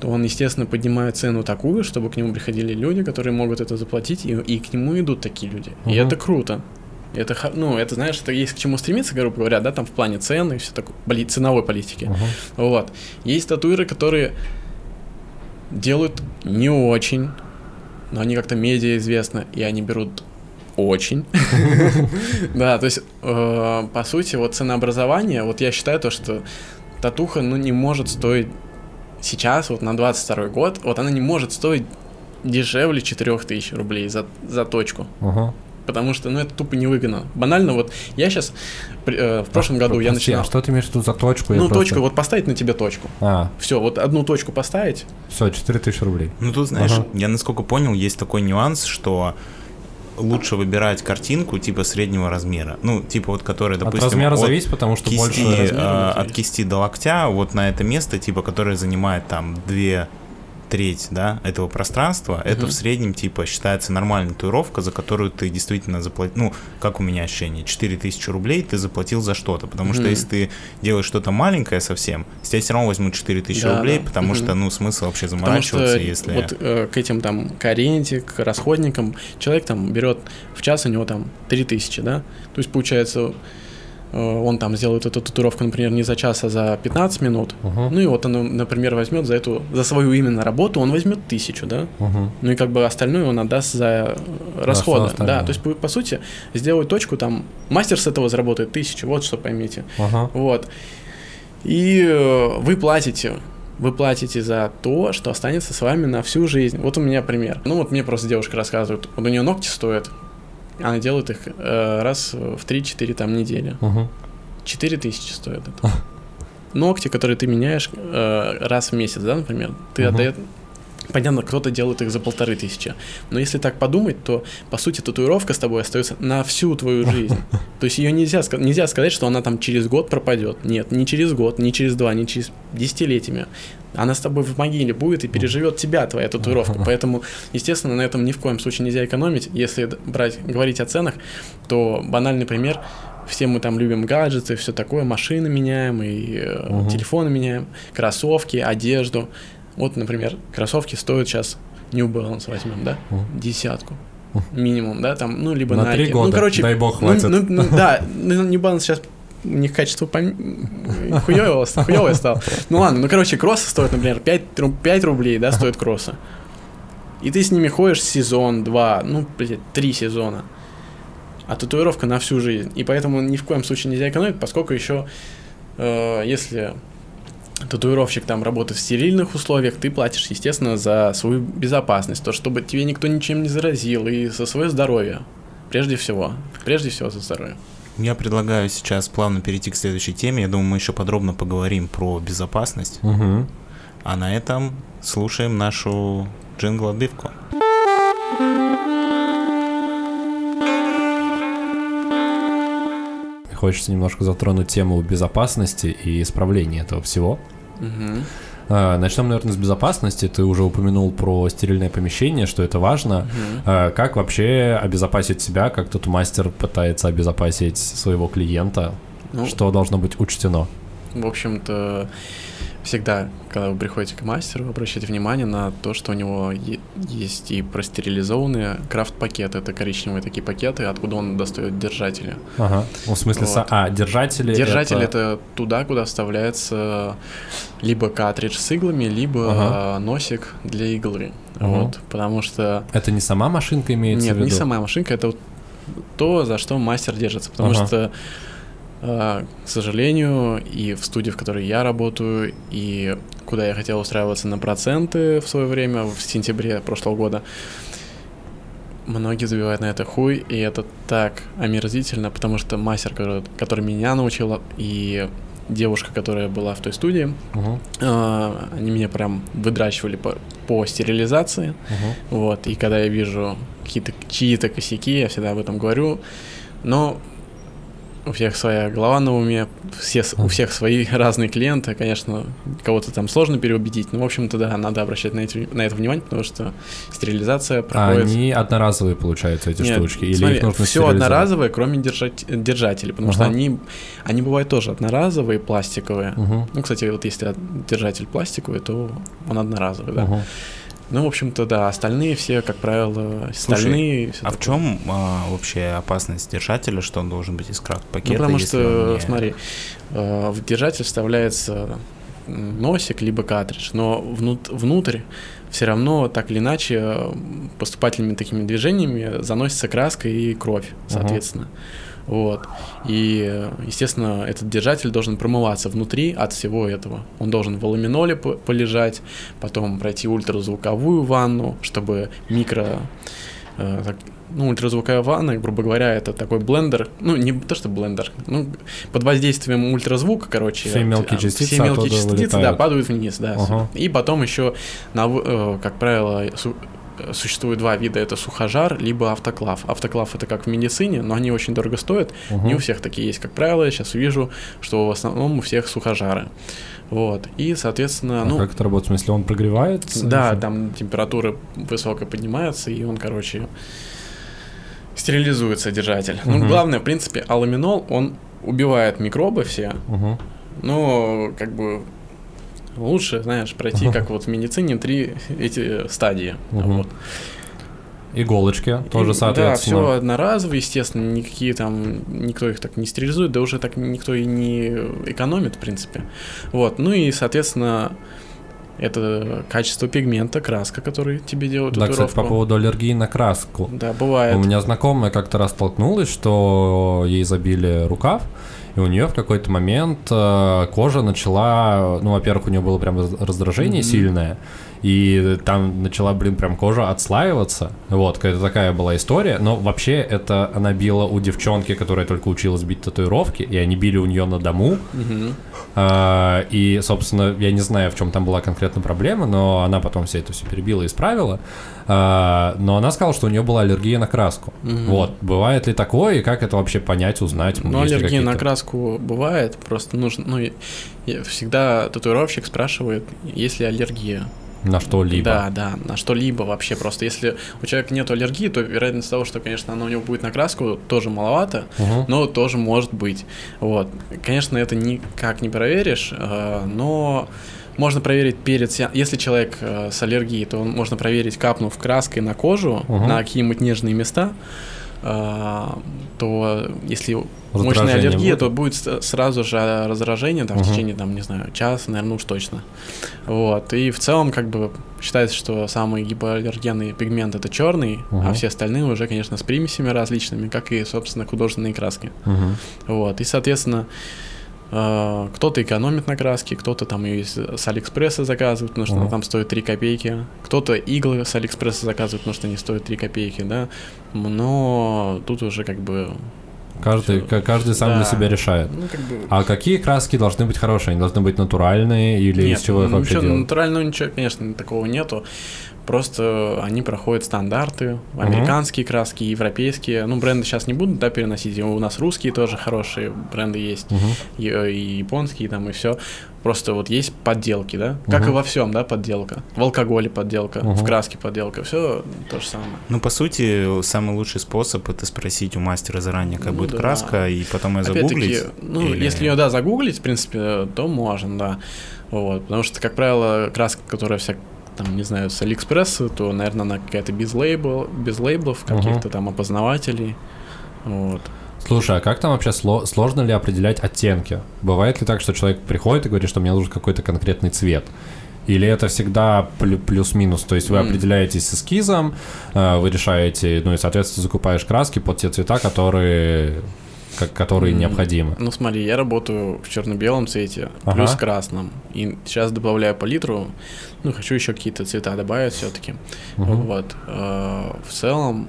то он, естественно, поднимает цену такую, чтобы к нему приходили люди, которые могут это заплатить, и, и к нему идут такие люди. И Мгм. это круто. Это, ну, это, знаешь, это есть к чему стремиться, грубо говоря, да, там в плане цены и все такое, ценовой политики. Мгм. Вот. Есть татуиры, которые делают не очень, но они как-то медиа известны, и они берут очень. Да, то есть, э, по сути, вот ценообразование, вот я считаю то, что татуха, ну, не может стоить сейчас, вот на 22 год, вот она не может стоить дешевле 4000 рублей за, за точку. Ага. Потому что, ну, это тупо невыгодно. Банально, вот я сейчас, в прошлом году я Прости, начинал... А что ты имеешь в виду за точку? Я Ну, просто- точку, вот поставить на тебе точку. А, Все, вот одну точку поставить. все, 4000 рублей. Ну тут, знаешь, Ага. я насколько понял, есть такой нюанс, что лучше выбирать картинку типа среднего размера. Ну, типа вот которая, допустим, От размера от зависит, потому что кисти, больше... размера э, от кисти до локтя, вот на это место, типа, которое занимает там две треть, да, этого пространства, это в среднем, типа, считается нормальная татуировка, за которую ты действительно заплатил, ну, как у меня ощущение, 4000 рублей ты заплатил за что-то, потому что Мгм. если ты делаешь что-то маленькое совсем, с тебя все равно возьмут 4000 Да, рублей, да. потому Мгм. что, ну, смысл вообще Потому заморачиваться, что если... вот э, к этим там к аренде, к расходникам человек там берет в час у него там 3000, да? То есть получается он там сделает эту татуировку, например, не за час, а за 15 минут. Мгм. Ну и вот он, например, возьмет за эту, за свою именно работу, он возьмет тысячу, да? Мгм. Ну и как бы остальное он отдаст за э, расходы. остальное. Да, то есть, по, по сути, сделать точку там, мастер с этого заработает тысячу, вот что поймите. Ага. Вот. И э, вы платите. Вы платите за то, что останется с вами на всю жизнь. Вот у меня пример. Ну вот мне просто девушка рассказывает, вот у нее ногти стоят, она делает их э, раз в 3-4 там недели. Мгм. 4 тысячи стоит это. Ногти, которые ты меняешь э, раз в месяц, да, например, ты Мгм. отдаешь... Понятно, кто-то делает их за полторы тысячи. Но если так подумать, то, по сути, татуировка с тобой остается на всю твою жизнь. То есть ее нельзя, нельзя сказать, что она там через год пропадет. Нет, не через год, не через два, не через десятилетиями. Она с тобой в могиле будет и переживет тебя, твоя татуировка. Поэтому, естественно, на этом ни в коем случае нельзя экономить. Если брать, говорить о ценах, то банальный пример. Все мы там любим гаджеты, все такое, машины меняем, и э, Мгм. телефоны меняем, кроссовки, одежду. Вот, например, кроссовки стоят сейчас New Balance возьмем, да? Десятку. Минимум, да, там, ну, либо На Nike. три года, ну, короче, дай бог, ну, хватит. ну, ну, да, ну, New Balance сейчас у них качество пом... хуёвое, хуёвое стало. Ну ладно, ну короче, кроссы стоят, например, 5, 5 рублей, да, стоят кроссы. И ты с ними ходишь сезон, два, ну, блядь, три сезона. А татуировка на всю жизнь. И поэтому ни в коем случае нельзя экономить, поскольку еще, э, если татуировщик там работает в стерильных условиях, ты платишь, естественно, за свою безопасность, то, чтобы тебе никто ничем не заразил, и за свое здоровье. Прежде всего. Прежде всего за здоровье. Я предлагаю сейчас плавно перейти к следующей теме. Я думаю, мы еще подробно поговорим про безопасность. Мгм. А на этом слушаем нашу джингл-отбивку. Хочется немножко затронуть тему безопасности и исправления этого всего. Мгм. А, Начнем, наверное, с безопасности. Ты уже упомянул про стерильное помещение, что это важно. А, Как вообще обезопасить себя, как тут мастер пытается обезопасить своего клиента? Ну, Что должно быть учтено? В общем-то, всегда, когда вы приходите к мастеру, обращайте внимание на то, что у него есть и простерилизованные крафт-пакеты. Это коричневые такие пакеты, откуда он достает держатели. Ага. Ну, в смысле, Вот. а, держатели. Держатель это... это туда, куда вставляется либо картридж с иглами, либо Ага. носик для иглы. Мгм. Вот, потому что Это не сама машинка имеется нет, в виду? не сама машинка, это вот то, за что мастер держится, потому Ага. что к сожалению, и в студии, в которой я работаю, и куда я хотел устраиваться на проценты в свое время, в сентябре прошлого года, многие забивают на это хуй, и это так омерзительно, потому что мастер, который, который меня научил, и девушка, которая была в той студии, Мгм, а, они меня прям выдрачивали по, по стерилизации, мгм. вот, и когда я вижу какие-то чьи-то косяки, я всегда об этом говорю, но у всех своя голова на уме, все, у всех свои разные клиенты, конечно, кого-то там сложно переубедить, но, в общем-то, да, надо обращать на, эти, на это внимание, потому что стерилизация А проходит... они одноразовые, получаются, эти Нет, штучки? Или смотри, их нужно все одноразовое, кроме держать, держателей, потому что Ага. они, они бывают тоже одноразовые, пластиковые. Мгм, Ну, кстати, вот если держатель пластиковый, то он одноразовый, да. мгм. Ну, в общем-то, да, остальные все, как правило, Слушай, стальные. всё А в такое. чем вообще опасность держателя, что он должен быть из крафт-пакета? Ну, потому если что, не- смотри, э, в держатель вставляется носик, либо картридж, но внут- внутрь все равно так или иначе э, поступательными такими движениями заносится краска и кровь, соответственно. Вот. И, естественно, этот держатель должен промываться внутри от всего этого. Он должен в ламиноле по- полежать, потом пройти ультразвуковую ванну, чтобы микро... э, так- ну, ультразвуковая ванна, грубо говоря, это такой блендер, ну, не то, что блендер, ну, под воздействием ультразвука, короче. Все мелкие э, частицы Все мелкие частицы, да, падают вниз, да. Ага. И потом еще, на, э, как правило, существует два вида, это сухожар, либо автоклав. Автоклав это как в медицине, но они очень дорого стоят, Мгм. не у всех такие есть, как правило, я сейчас вижу, что в основном у всех сухожары. Вот, и, соответственно, А ну, как это работает? В смысле, он прогревается? да, Или там температура высокая поднимается, и он, короче, стерилизует содержатель. Ну, Мгм. главное, в принципе, аламинол, он убивает микробы все, Мгм. но как бы лучше, знаешь, пройти, как вот в медицине, три эти стадии. Мгм. Вот. Иголочки тоже, И, Да, соответственно. все одноразово, естественно, никакие там, никто их так не стерилизует, да уже так никто и не экономит, в принципе. Вот, ну и, соответственно, это качество пигмента, краска, который тебе делают Да, кстати, по татуировку. поводу аллергии на краску. Да, бывает. У меня знакомая как-то раз столкнулась, что ей забили рукав, и у нее в какой-то момент э, кожа начала, ну, во-первых, у нее было прям раз- раздражение Мгм. сильное, и там начала, блин, прям кожа отслаиваться. Вот, какая-то такая была история. Но вообще это она била у девчонки, которая только училась бить татуировки, и они били у нее на дому. А, И, собственно, я не знаю, в чем там была конкретно проблема, но она потом все это все перебила и исправила. А, Но она сказала, что у нее была аллергия на краску. Мгм. Вот, бывает ли такое, и как это вообще понять, узнать? Ну, аллергия на краску бывает, просто нужно, ну, всегда татуировщик спрашивает, есть ли аллергия. На что-либо. Да, да, на что-либо вообще. Просто если у человека нет аллергии, то вероятность того, что, конечно, она у него будет на краску, тоже маловато, Мгм. но тоже может быть. Вот. Конечно, это никак не проверишь, э, но можно проверить перед сеан- Если человек э, с аллергией, то можно проверить, капнув краской на кожу, Мгм. на какие-нибудь нежные места, то если мощная Раздражение аллергия, будет? то будет сразу же раздражение там, в Мгм. течение, там, не знаю, часа, наверное, уж точно. Вот. И в целом, как бы, считается, что самый гипоаллергенный пигмент это черный, а Мгм. все остальные уже, конечно, с примесями различными, как и, собственно, художественные краски. Мгм. Вот. И, соответственно, кто-то экономит на краске, кто-то там ее с Алиэкспресса заказывает, потому что Мгм. она там стоит 3 копейки, кто-то иглы с Алиэкспресса заказывает, потому что они стоят 3 копейки, да. Но тут уже как бы... Каждый, Всё. ка- каждый сам для Да. себя решает. Ну, как бы... А какие краски должны быть хорошие? Они должны быть натуральные или Нет, из чего их вообще делают? натурального ничего, конечно, такого нету. Просто они проходят стандарты, американские краски, европейские. Ну, бренды сейчас не будут, да, переносить. У нас русские тоже хорошие бренды есть, Мгм. и, э, и японские там, и все. Просто вот есть подделки, да, как Мгм. и во всем, да, подделка. В алкоголе подделка, Мгм. в краске подделка, все то же самое. Ну, по сути, самый лучший способ это спросить у мастера заранее, как Ну будет да. краска, и потом ее загуглить. ну, или- если ее, да, загуглить, в принципе, то можно, да. Вот, потому что, как правило, краска, которая вся там, не знаю, с Алиэкспресса, то, наверное, она какая-то без лейбл, без лейблов, каких-то там опознавателей. Вот. Слушай, а как там вообще сло- сложно ли определять оттенки? Бывает ли так, что человек приходит и говорит, что мне нужен какой-то конкретный цвет? Или это всегда плю- плюс-минус? То есть вы определяетесь с эскизом, э, вы решаете, ну и, соответственно, закупаешь краски под те цвета, которые, как, которые М, необходимы. Ну, смотри, я работаю в черно-белом цвете, Ага. плюс красном. И сейчас добавляю палитру. Ну, хочу еще какие-то цвета добавить все-таки. Мгм. Вот. Э, В целом,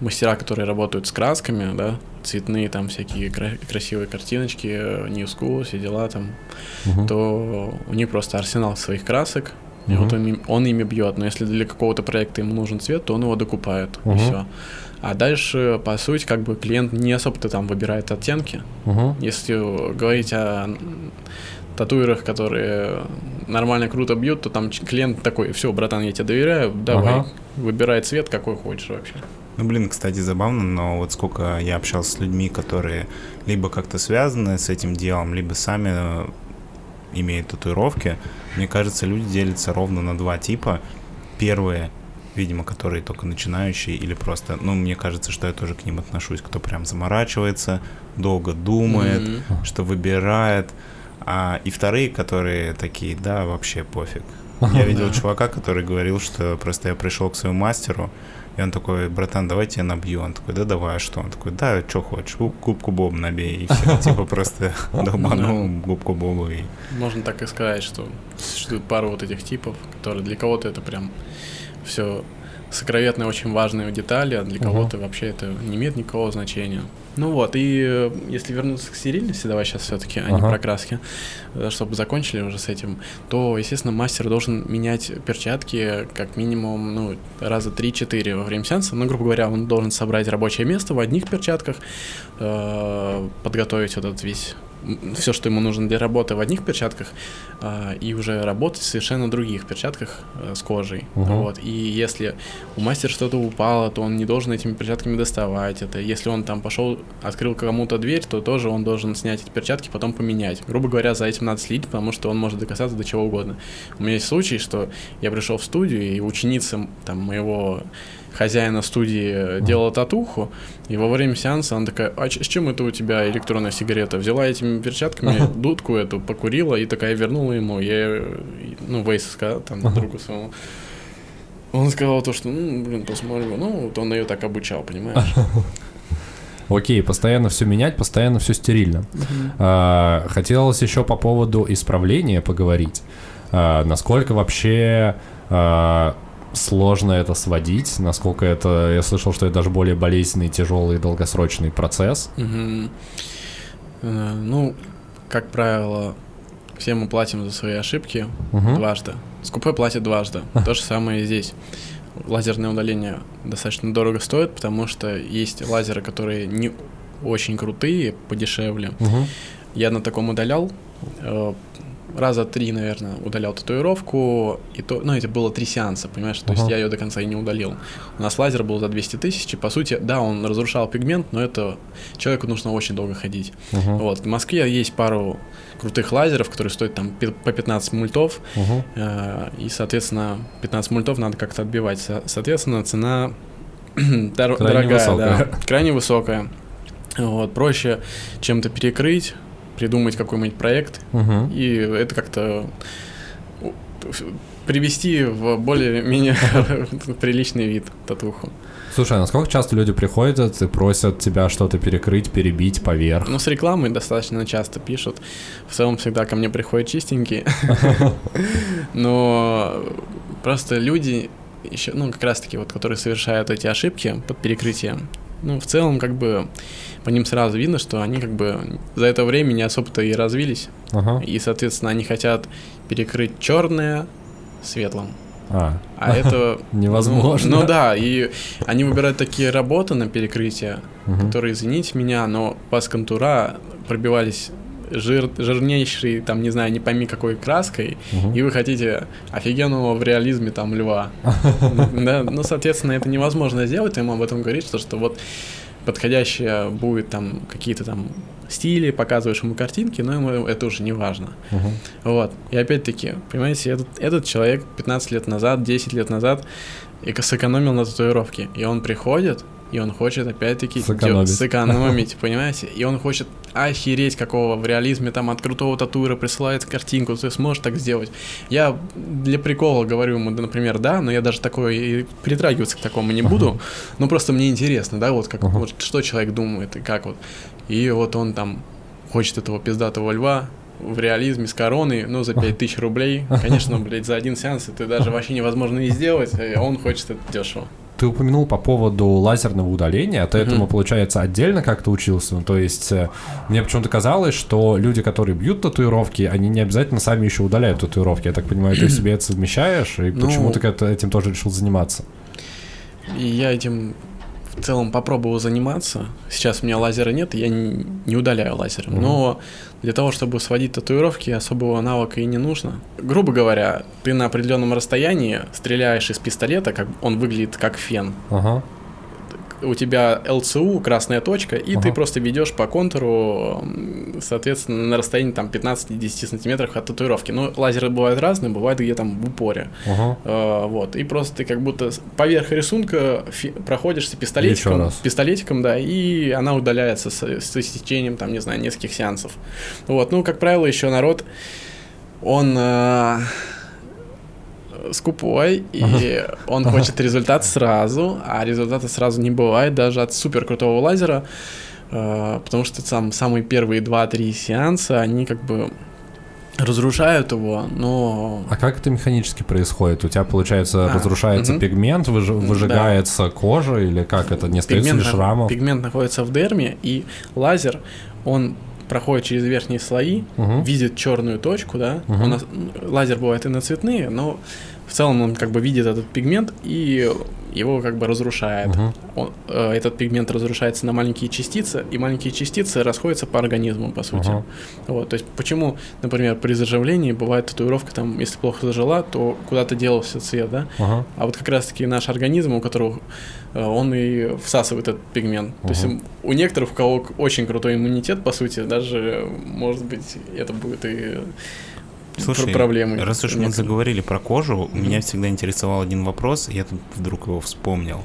мастера, которые работают с красками, да, цветные там всякие кра- красивые картиночки, New School, все дела там, Мгм. то у них просто арсенал своих красок, и Мгм. вот он, он ими бьет. Но если для какого-то проекта ему нужен цвет, то он его докупает, Мгм. и все. А дальше, по сути, как бы клиент не особо-то там выбирает оттенки. Мгм. Если говорить о татуирах, которые нормально круто бьют, то там клиент такой, все, братан, я тебе доверяю, давай, Ага. выбирай цвет, какой хочешь вообще. Ну, блин, кстати, забавно, но вот сколько я общался с людьми, которые либо как-то связаны с этим делом, либо сами э, имеют татуировки, мне кажется, люди делятся ровно на два типа. Первые, видимо, которые только начинающие или просто, ну, мне кажется, что я тоже к ним отношусь, кто прям заморачивается, долго думает, Мгм. что выбирает. А, и вторые, которые такие, да, вообще пофиг. Я видел чувака, который говорил, что просто я пришел к своему мастеру, и он такой, братан, давайте я набью. Он такой, да давай, а что? Он такой, да, что хочешь, губ- губку Боба набей, и все. Типа просто долбанул губку Боба. Можно так и сказать, что существует пара вот этих типов, которые для кого-то это прям все сокровенные, очень важные детали, а для кого-то вообще это не имеет никакого значения. Ну вот, и э, если вернуться к стерильности, давай сейчас все-таки, а не Ага. про краски, э, чтобы закончили уже с этим, то, естественно, мастер должен менять перчатки как минимум, ну, раза 3-4 во время сеанса. Ну, грубо говоря, он должен собрать рабочее место в одних перчатках, э, подготовить вот этот весь все, что ему нужно для работы в одних перчатках, а, и уже работать в совершенно других перчатках э, с кожей. Мгм. Вот. И если у мастера что-то упало, то он не должен этими перчатками доставать это. Если он там пошел, открыл кому-то дверь, то тоже он должен снять эти перчатки, потом поменять. Грубо говоря, за этим надо следить, потому что он может докасаться до чего угодно. У меня есть случай, что я пришел в студию, и ученица там моего хозяина студии э, делала татуху, и во время сеанса она такая, а с чем это у тебя электронная сигарета? Взяла этими перчатками дудку эту, покурила и такая вернула ему. Я, э, ну, Вейс сказал, там, другу своему. Он сказал то, что, ну, блин, посмотрю. Ну, вот он ее так обучал, понимаешь? Окей, постоянно все менять, постоянно все стерильно. А, хотелось еще по поводу исправления поговорить. А, насколько вообще а, сложно это сводить? Насколько это... Я слышал, что это даже более болезненный, тяжелый, долгосрочный процесс. Э, Ну, как правило, все мы платим за свои ошибки дважды. Скупой платит дважды. То же самое и здесь. Лазерное удаление достаточно дорого стоит, потому что есть лазеры, которые не очень крутые, подешевле. Я на таком удалял. Раза три, наверное, удалял татуировку. И то, ну, это было три сеанса, понимаешь? То есть Ага. я ее до конца и не удалил. У нас лазер был за 200 тысяч. И, по сути, да, он разрушал пигмент, но это человеку нужно очень долго ходить. Мгм. Вот. В Москве есть пару крутых лазеров, которые стоят там по 15 мультов. Мгм. э, И, соответственно, 15 мультов надо как-то отбивать. Со- Соответственно, цена дор- Крайне дорогая, высокая. да, крайне высокая. Вот, проще чем-то перекрыть, придумать какой-нибудь проект, Мгм. и это как-то привести в более-менее приличный вид татуху. Слушай, а насколько часто люди приходят и просят тебя что-то перекрыть, перебить поверх? Ну, с рекламой достаточно часто пишут. В целом всегда ко мне приходят чистенькие. Но просто люди еще, ну, как раз-таки вот, которые совершают эти ошибки под перекрытием, ну, в целом, как бы, по ним сразу видно, что они, как бы, за это время не особо-то и развились. Ага. И, соответственно, они хотят перекрыть черное светлым. А, А это... Невозможно. Ну, ну да, и они выбирают такие работы на перекрытие, Мгм. которые, извините меня, но по контура пробивались жир, жирнейшей, там, не знаю, не пойми какой краской, Мгм. и вы хотите офигенного в реализме там льва. Да, ну, соответственно, это невозможно сделать, ему об этом говорить, что, что вот подходящее будет там какие-то там стили, показываешь ему картинки, но ему это уже не важно. Мгм. Вот. И опять-таки, понимаете, этот, этот человек 15 лет назад, 10 лет назад эко- сэкономил на татуировке. И он приходит, и он хочет опять-таки Сэкономить. дё- сэкономить, понимаете? И он хочет охереть какого в реализме там от крутого татуира присылает картинку, ты сможешь так сделать. Я для прикола говорю ему, да, например, да, но я даже такое и притрагиваться к такому не буду. Ну просто мне интересно, да, вот как Ага. вот что человек думает и как вот. И вот он там хочет этого пиздатого льва в реализме с короной, ну, за 5000 рублей. Конечно, блядь, за один сеанс это даже вообще невозможно и сделать, а он хочет это дешево. Ты упомянул по поводу лазерного удаления, а ты Мгм. этому, получается, отдельно как-то учился? Ну, то есть, э, мне почему-то казалось, что люди, которые бьют татуировки, они не обязательно сами еще удаляют татуировки. Я так понимаю, ты себе это совмещаешь, и Ну- почему ты этим тоже решил заниматься? И я этим в целом попробовал заниматься. Сейчас у меня лазера нет, я не, не удаляю лазером. Мгм. Но для того, чтобы сводить татуировки, особого навыка и не нужно. Грубо говоря, ты на определенном расстоянии стреляешь из пистолета, как он выглядит как фен. Ага. У тебя ЛЦУ, красная точка, и Ага. ты просто ведешь по контуру, соответственно, на расстоянии там 15-10 сантиметров от татуировки. Но лазеры бывают разные, бывают где там в упоре. Ага. Э, вот, и просто ты как будто поверх рисунка фи- проходишься пистолетиком, пистолетиком, да, и она удаляется с, с истечением, там, не знаю, нескольких сеансов. Вот, ну, как правило, еще народ, он э, скупой, и он хочет результат сразу, а результата сразу не бывает даже от супер крутого лазера, э, потому что там самые первые 2-3 сеанса, они как бы разрушают его, но... А как это механически происходит? У тебя, получается, А, разрушается мгм. пигмент, выж- выжигается кожа, или как это? Не остается ли пигмент, на- шрамов? пигмент находится в дерме, и лазер, он проходит через верхние слои, Мгм. видит черную точку, да. Мгм. У нас лазер бывает и на цветные, но в целом он как бы видит этот пигмент и его как бы разрушает. Мгм. Он- э, этот пигмент разрушается на маленькие частицы, и маленькие частицы расходятся по организму, по сути. Ага. Вот, то есть почему, например, при заживлении бывает татуировка, там, если плохо зажила, то куда-то делался цвет, да? Ага. А вот как раз-таки наш организм, у которого э, он и всасывает этот пигмент. То есть у некоторых, у кого очень крутой иммунитет, по сути, даже, может быть, это будет и Слушай, пр- проблемой. раз уж мы заговорили про кожу, меня всегда интересовал один вопрос, я тут вдруг его вспомнил.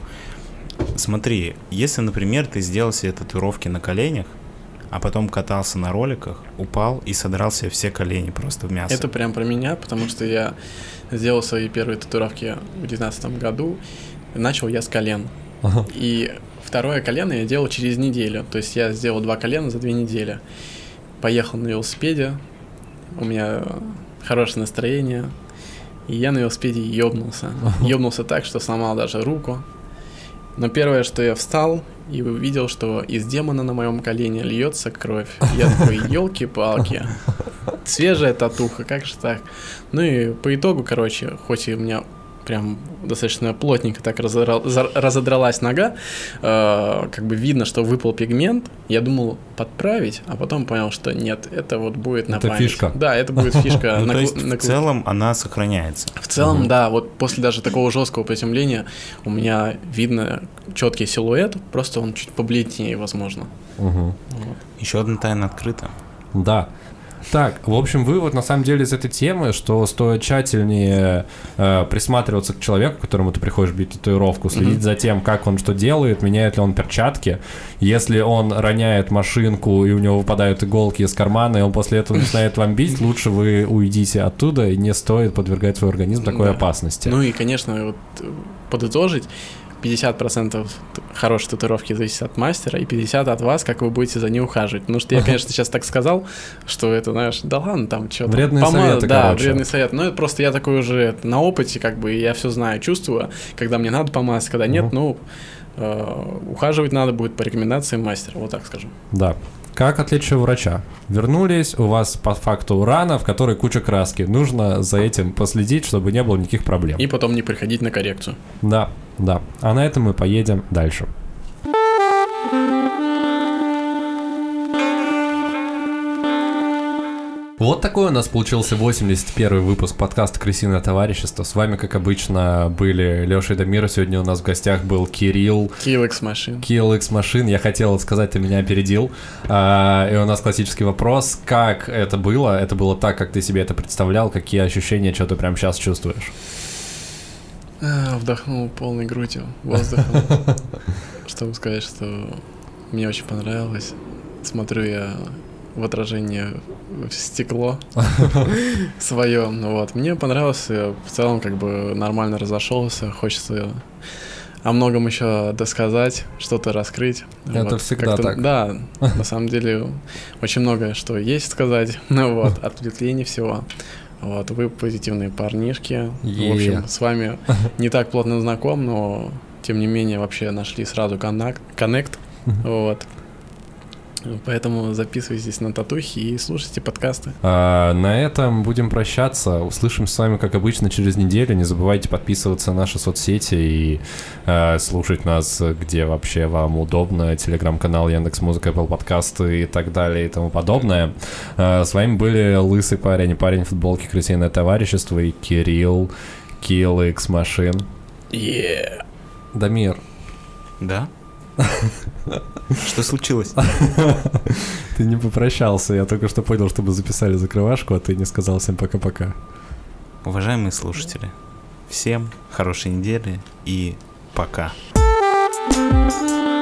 Смотри, если, например, ты сделал себе татуировки на коленях, а потом катался на роликах, упал и содрал себе все колени просто в мясо. Это прям про меня, потому что я сделал свои первые татуировки в 2019 году. Начал я с колен. Ага. И второе колено я делал через неделю. То есть я сделал два колена за две недели. Поехал на велосипеде. У меня хорошее настроение. И я на велосипеде ёбнулся. Ёбнулся так, что сломал даже руку. Но первое, что я встал и увидел, что из демона на моем колене льется кровь. Я такой, елки-палки. Свежая татуха, как же так? Ну и по итогу, короче, хоть и у меня прям достаточно плотненько так разодрал- разодралась нога, э, как бы видно, что выпал пигмент. Я думал подправить, а потом понял, что нет, это вот будет на Это память. фишка. Да, это будет фишка. Ну, на то есть, на в целом она сохраняется. в целом, Мгм. да, вот после даже такого жесткого приземления у меня видно четкий силуэт, просто он чуть побледнее, возможно. Мгм. Вот. Еще одна тайна открыта. Да. Так, в общем, вывод на самом деле из этой темы, что стоит тщательнее э, присматриваться к человеку, которому ты приходишь бить татуировку, следить Мгм. за тем, как он что делает, меняет ли он перчатки. Если он роняет машинку и у него выпадают иголки из кармана, и он после этого начинает вам бить, лучше вы уйдите оттуда, и не стоит подвергать свой организм такой Да. опасности. Ну и, конечно, вот э, подытожить, 50% т- хорошей татуировки зависит от мастера, и 50% от вас, как вы будете за ней ухаживать. Потому что я, конечно, сейчас так сказал, что это, знаешь, да ладно, там что Вредные советы, Да, короче. вредный совет. Но это просто я такой уже это, на опыте, как бы, я все знаю, чувствую, когда мне надо помазать, когда нет, Мгм. ну, э, ухаживать надо будет по рекомендации мастера, вот так скажем. Да. Как отличие врача? Вернулись, у вас по факту рана, в которой куча краски. Нужно за этим последить, чтобы не было никаких проблем. И потом не приходить на коррекцию. Да, да. А на этом мы поедем дальше. Вот такой у нас получился 81 выпуск подкаста «Крысиное товарищество». С вами, как обычно, были Леша и Дамир. Сегодня у нас в гостях был Кирилл, Килекс машин. Килл X машин, я хотел сказать, ты меня опередил. А, и у нас классический вопрос, как это было? Это было так, как ты себе это представлял? Какие ощущения, что ты прямо сейчас чувствуешь? А, Вдохнул полной грудью воздуха, чтобы сказать, что мне очень понравилось. Смотрю я в отражение в стекло свое. Вот, мне понравилось, я в целом как бы нормально разошелся, хочется о многом еще досказать, что-то раскрыть. Это всегда как-то- так. Да, на самом деле очень многое, что есть сказать. Ну вот, ответвлений всего. Вот, вы позитивные парнишки. В Е. общем, с вами не так плотно знаком, но тем не менее вообще нашли сразу коннект. коннект. Вот. Поэтому записывайтесь на татухи и слушайте подкасты. А, на этом будем прощаться. Услышимся с вами, как обычно, через неделю. Не забывайте подписываться на наши соцсети и э, слушать нас, где вообще вам удобно. Телеграм-канал Яндекс Музыка, Apple подкасты и так далее и тому подобное. Э, с вами были Лысый парень и парень в футболке Крысиное товарищество и Кирилл Килл X Машин. Yeah. Дамир, Да? Что случилось? ты не попрощался. Я только что понял, что мы записали закрывашку, а ты не сказал всем пока-пока. Уважаемые слушатели, всем хорошей недели и пока. Thank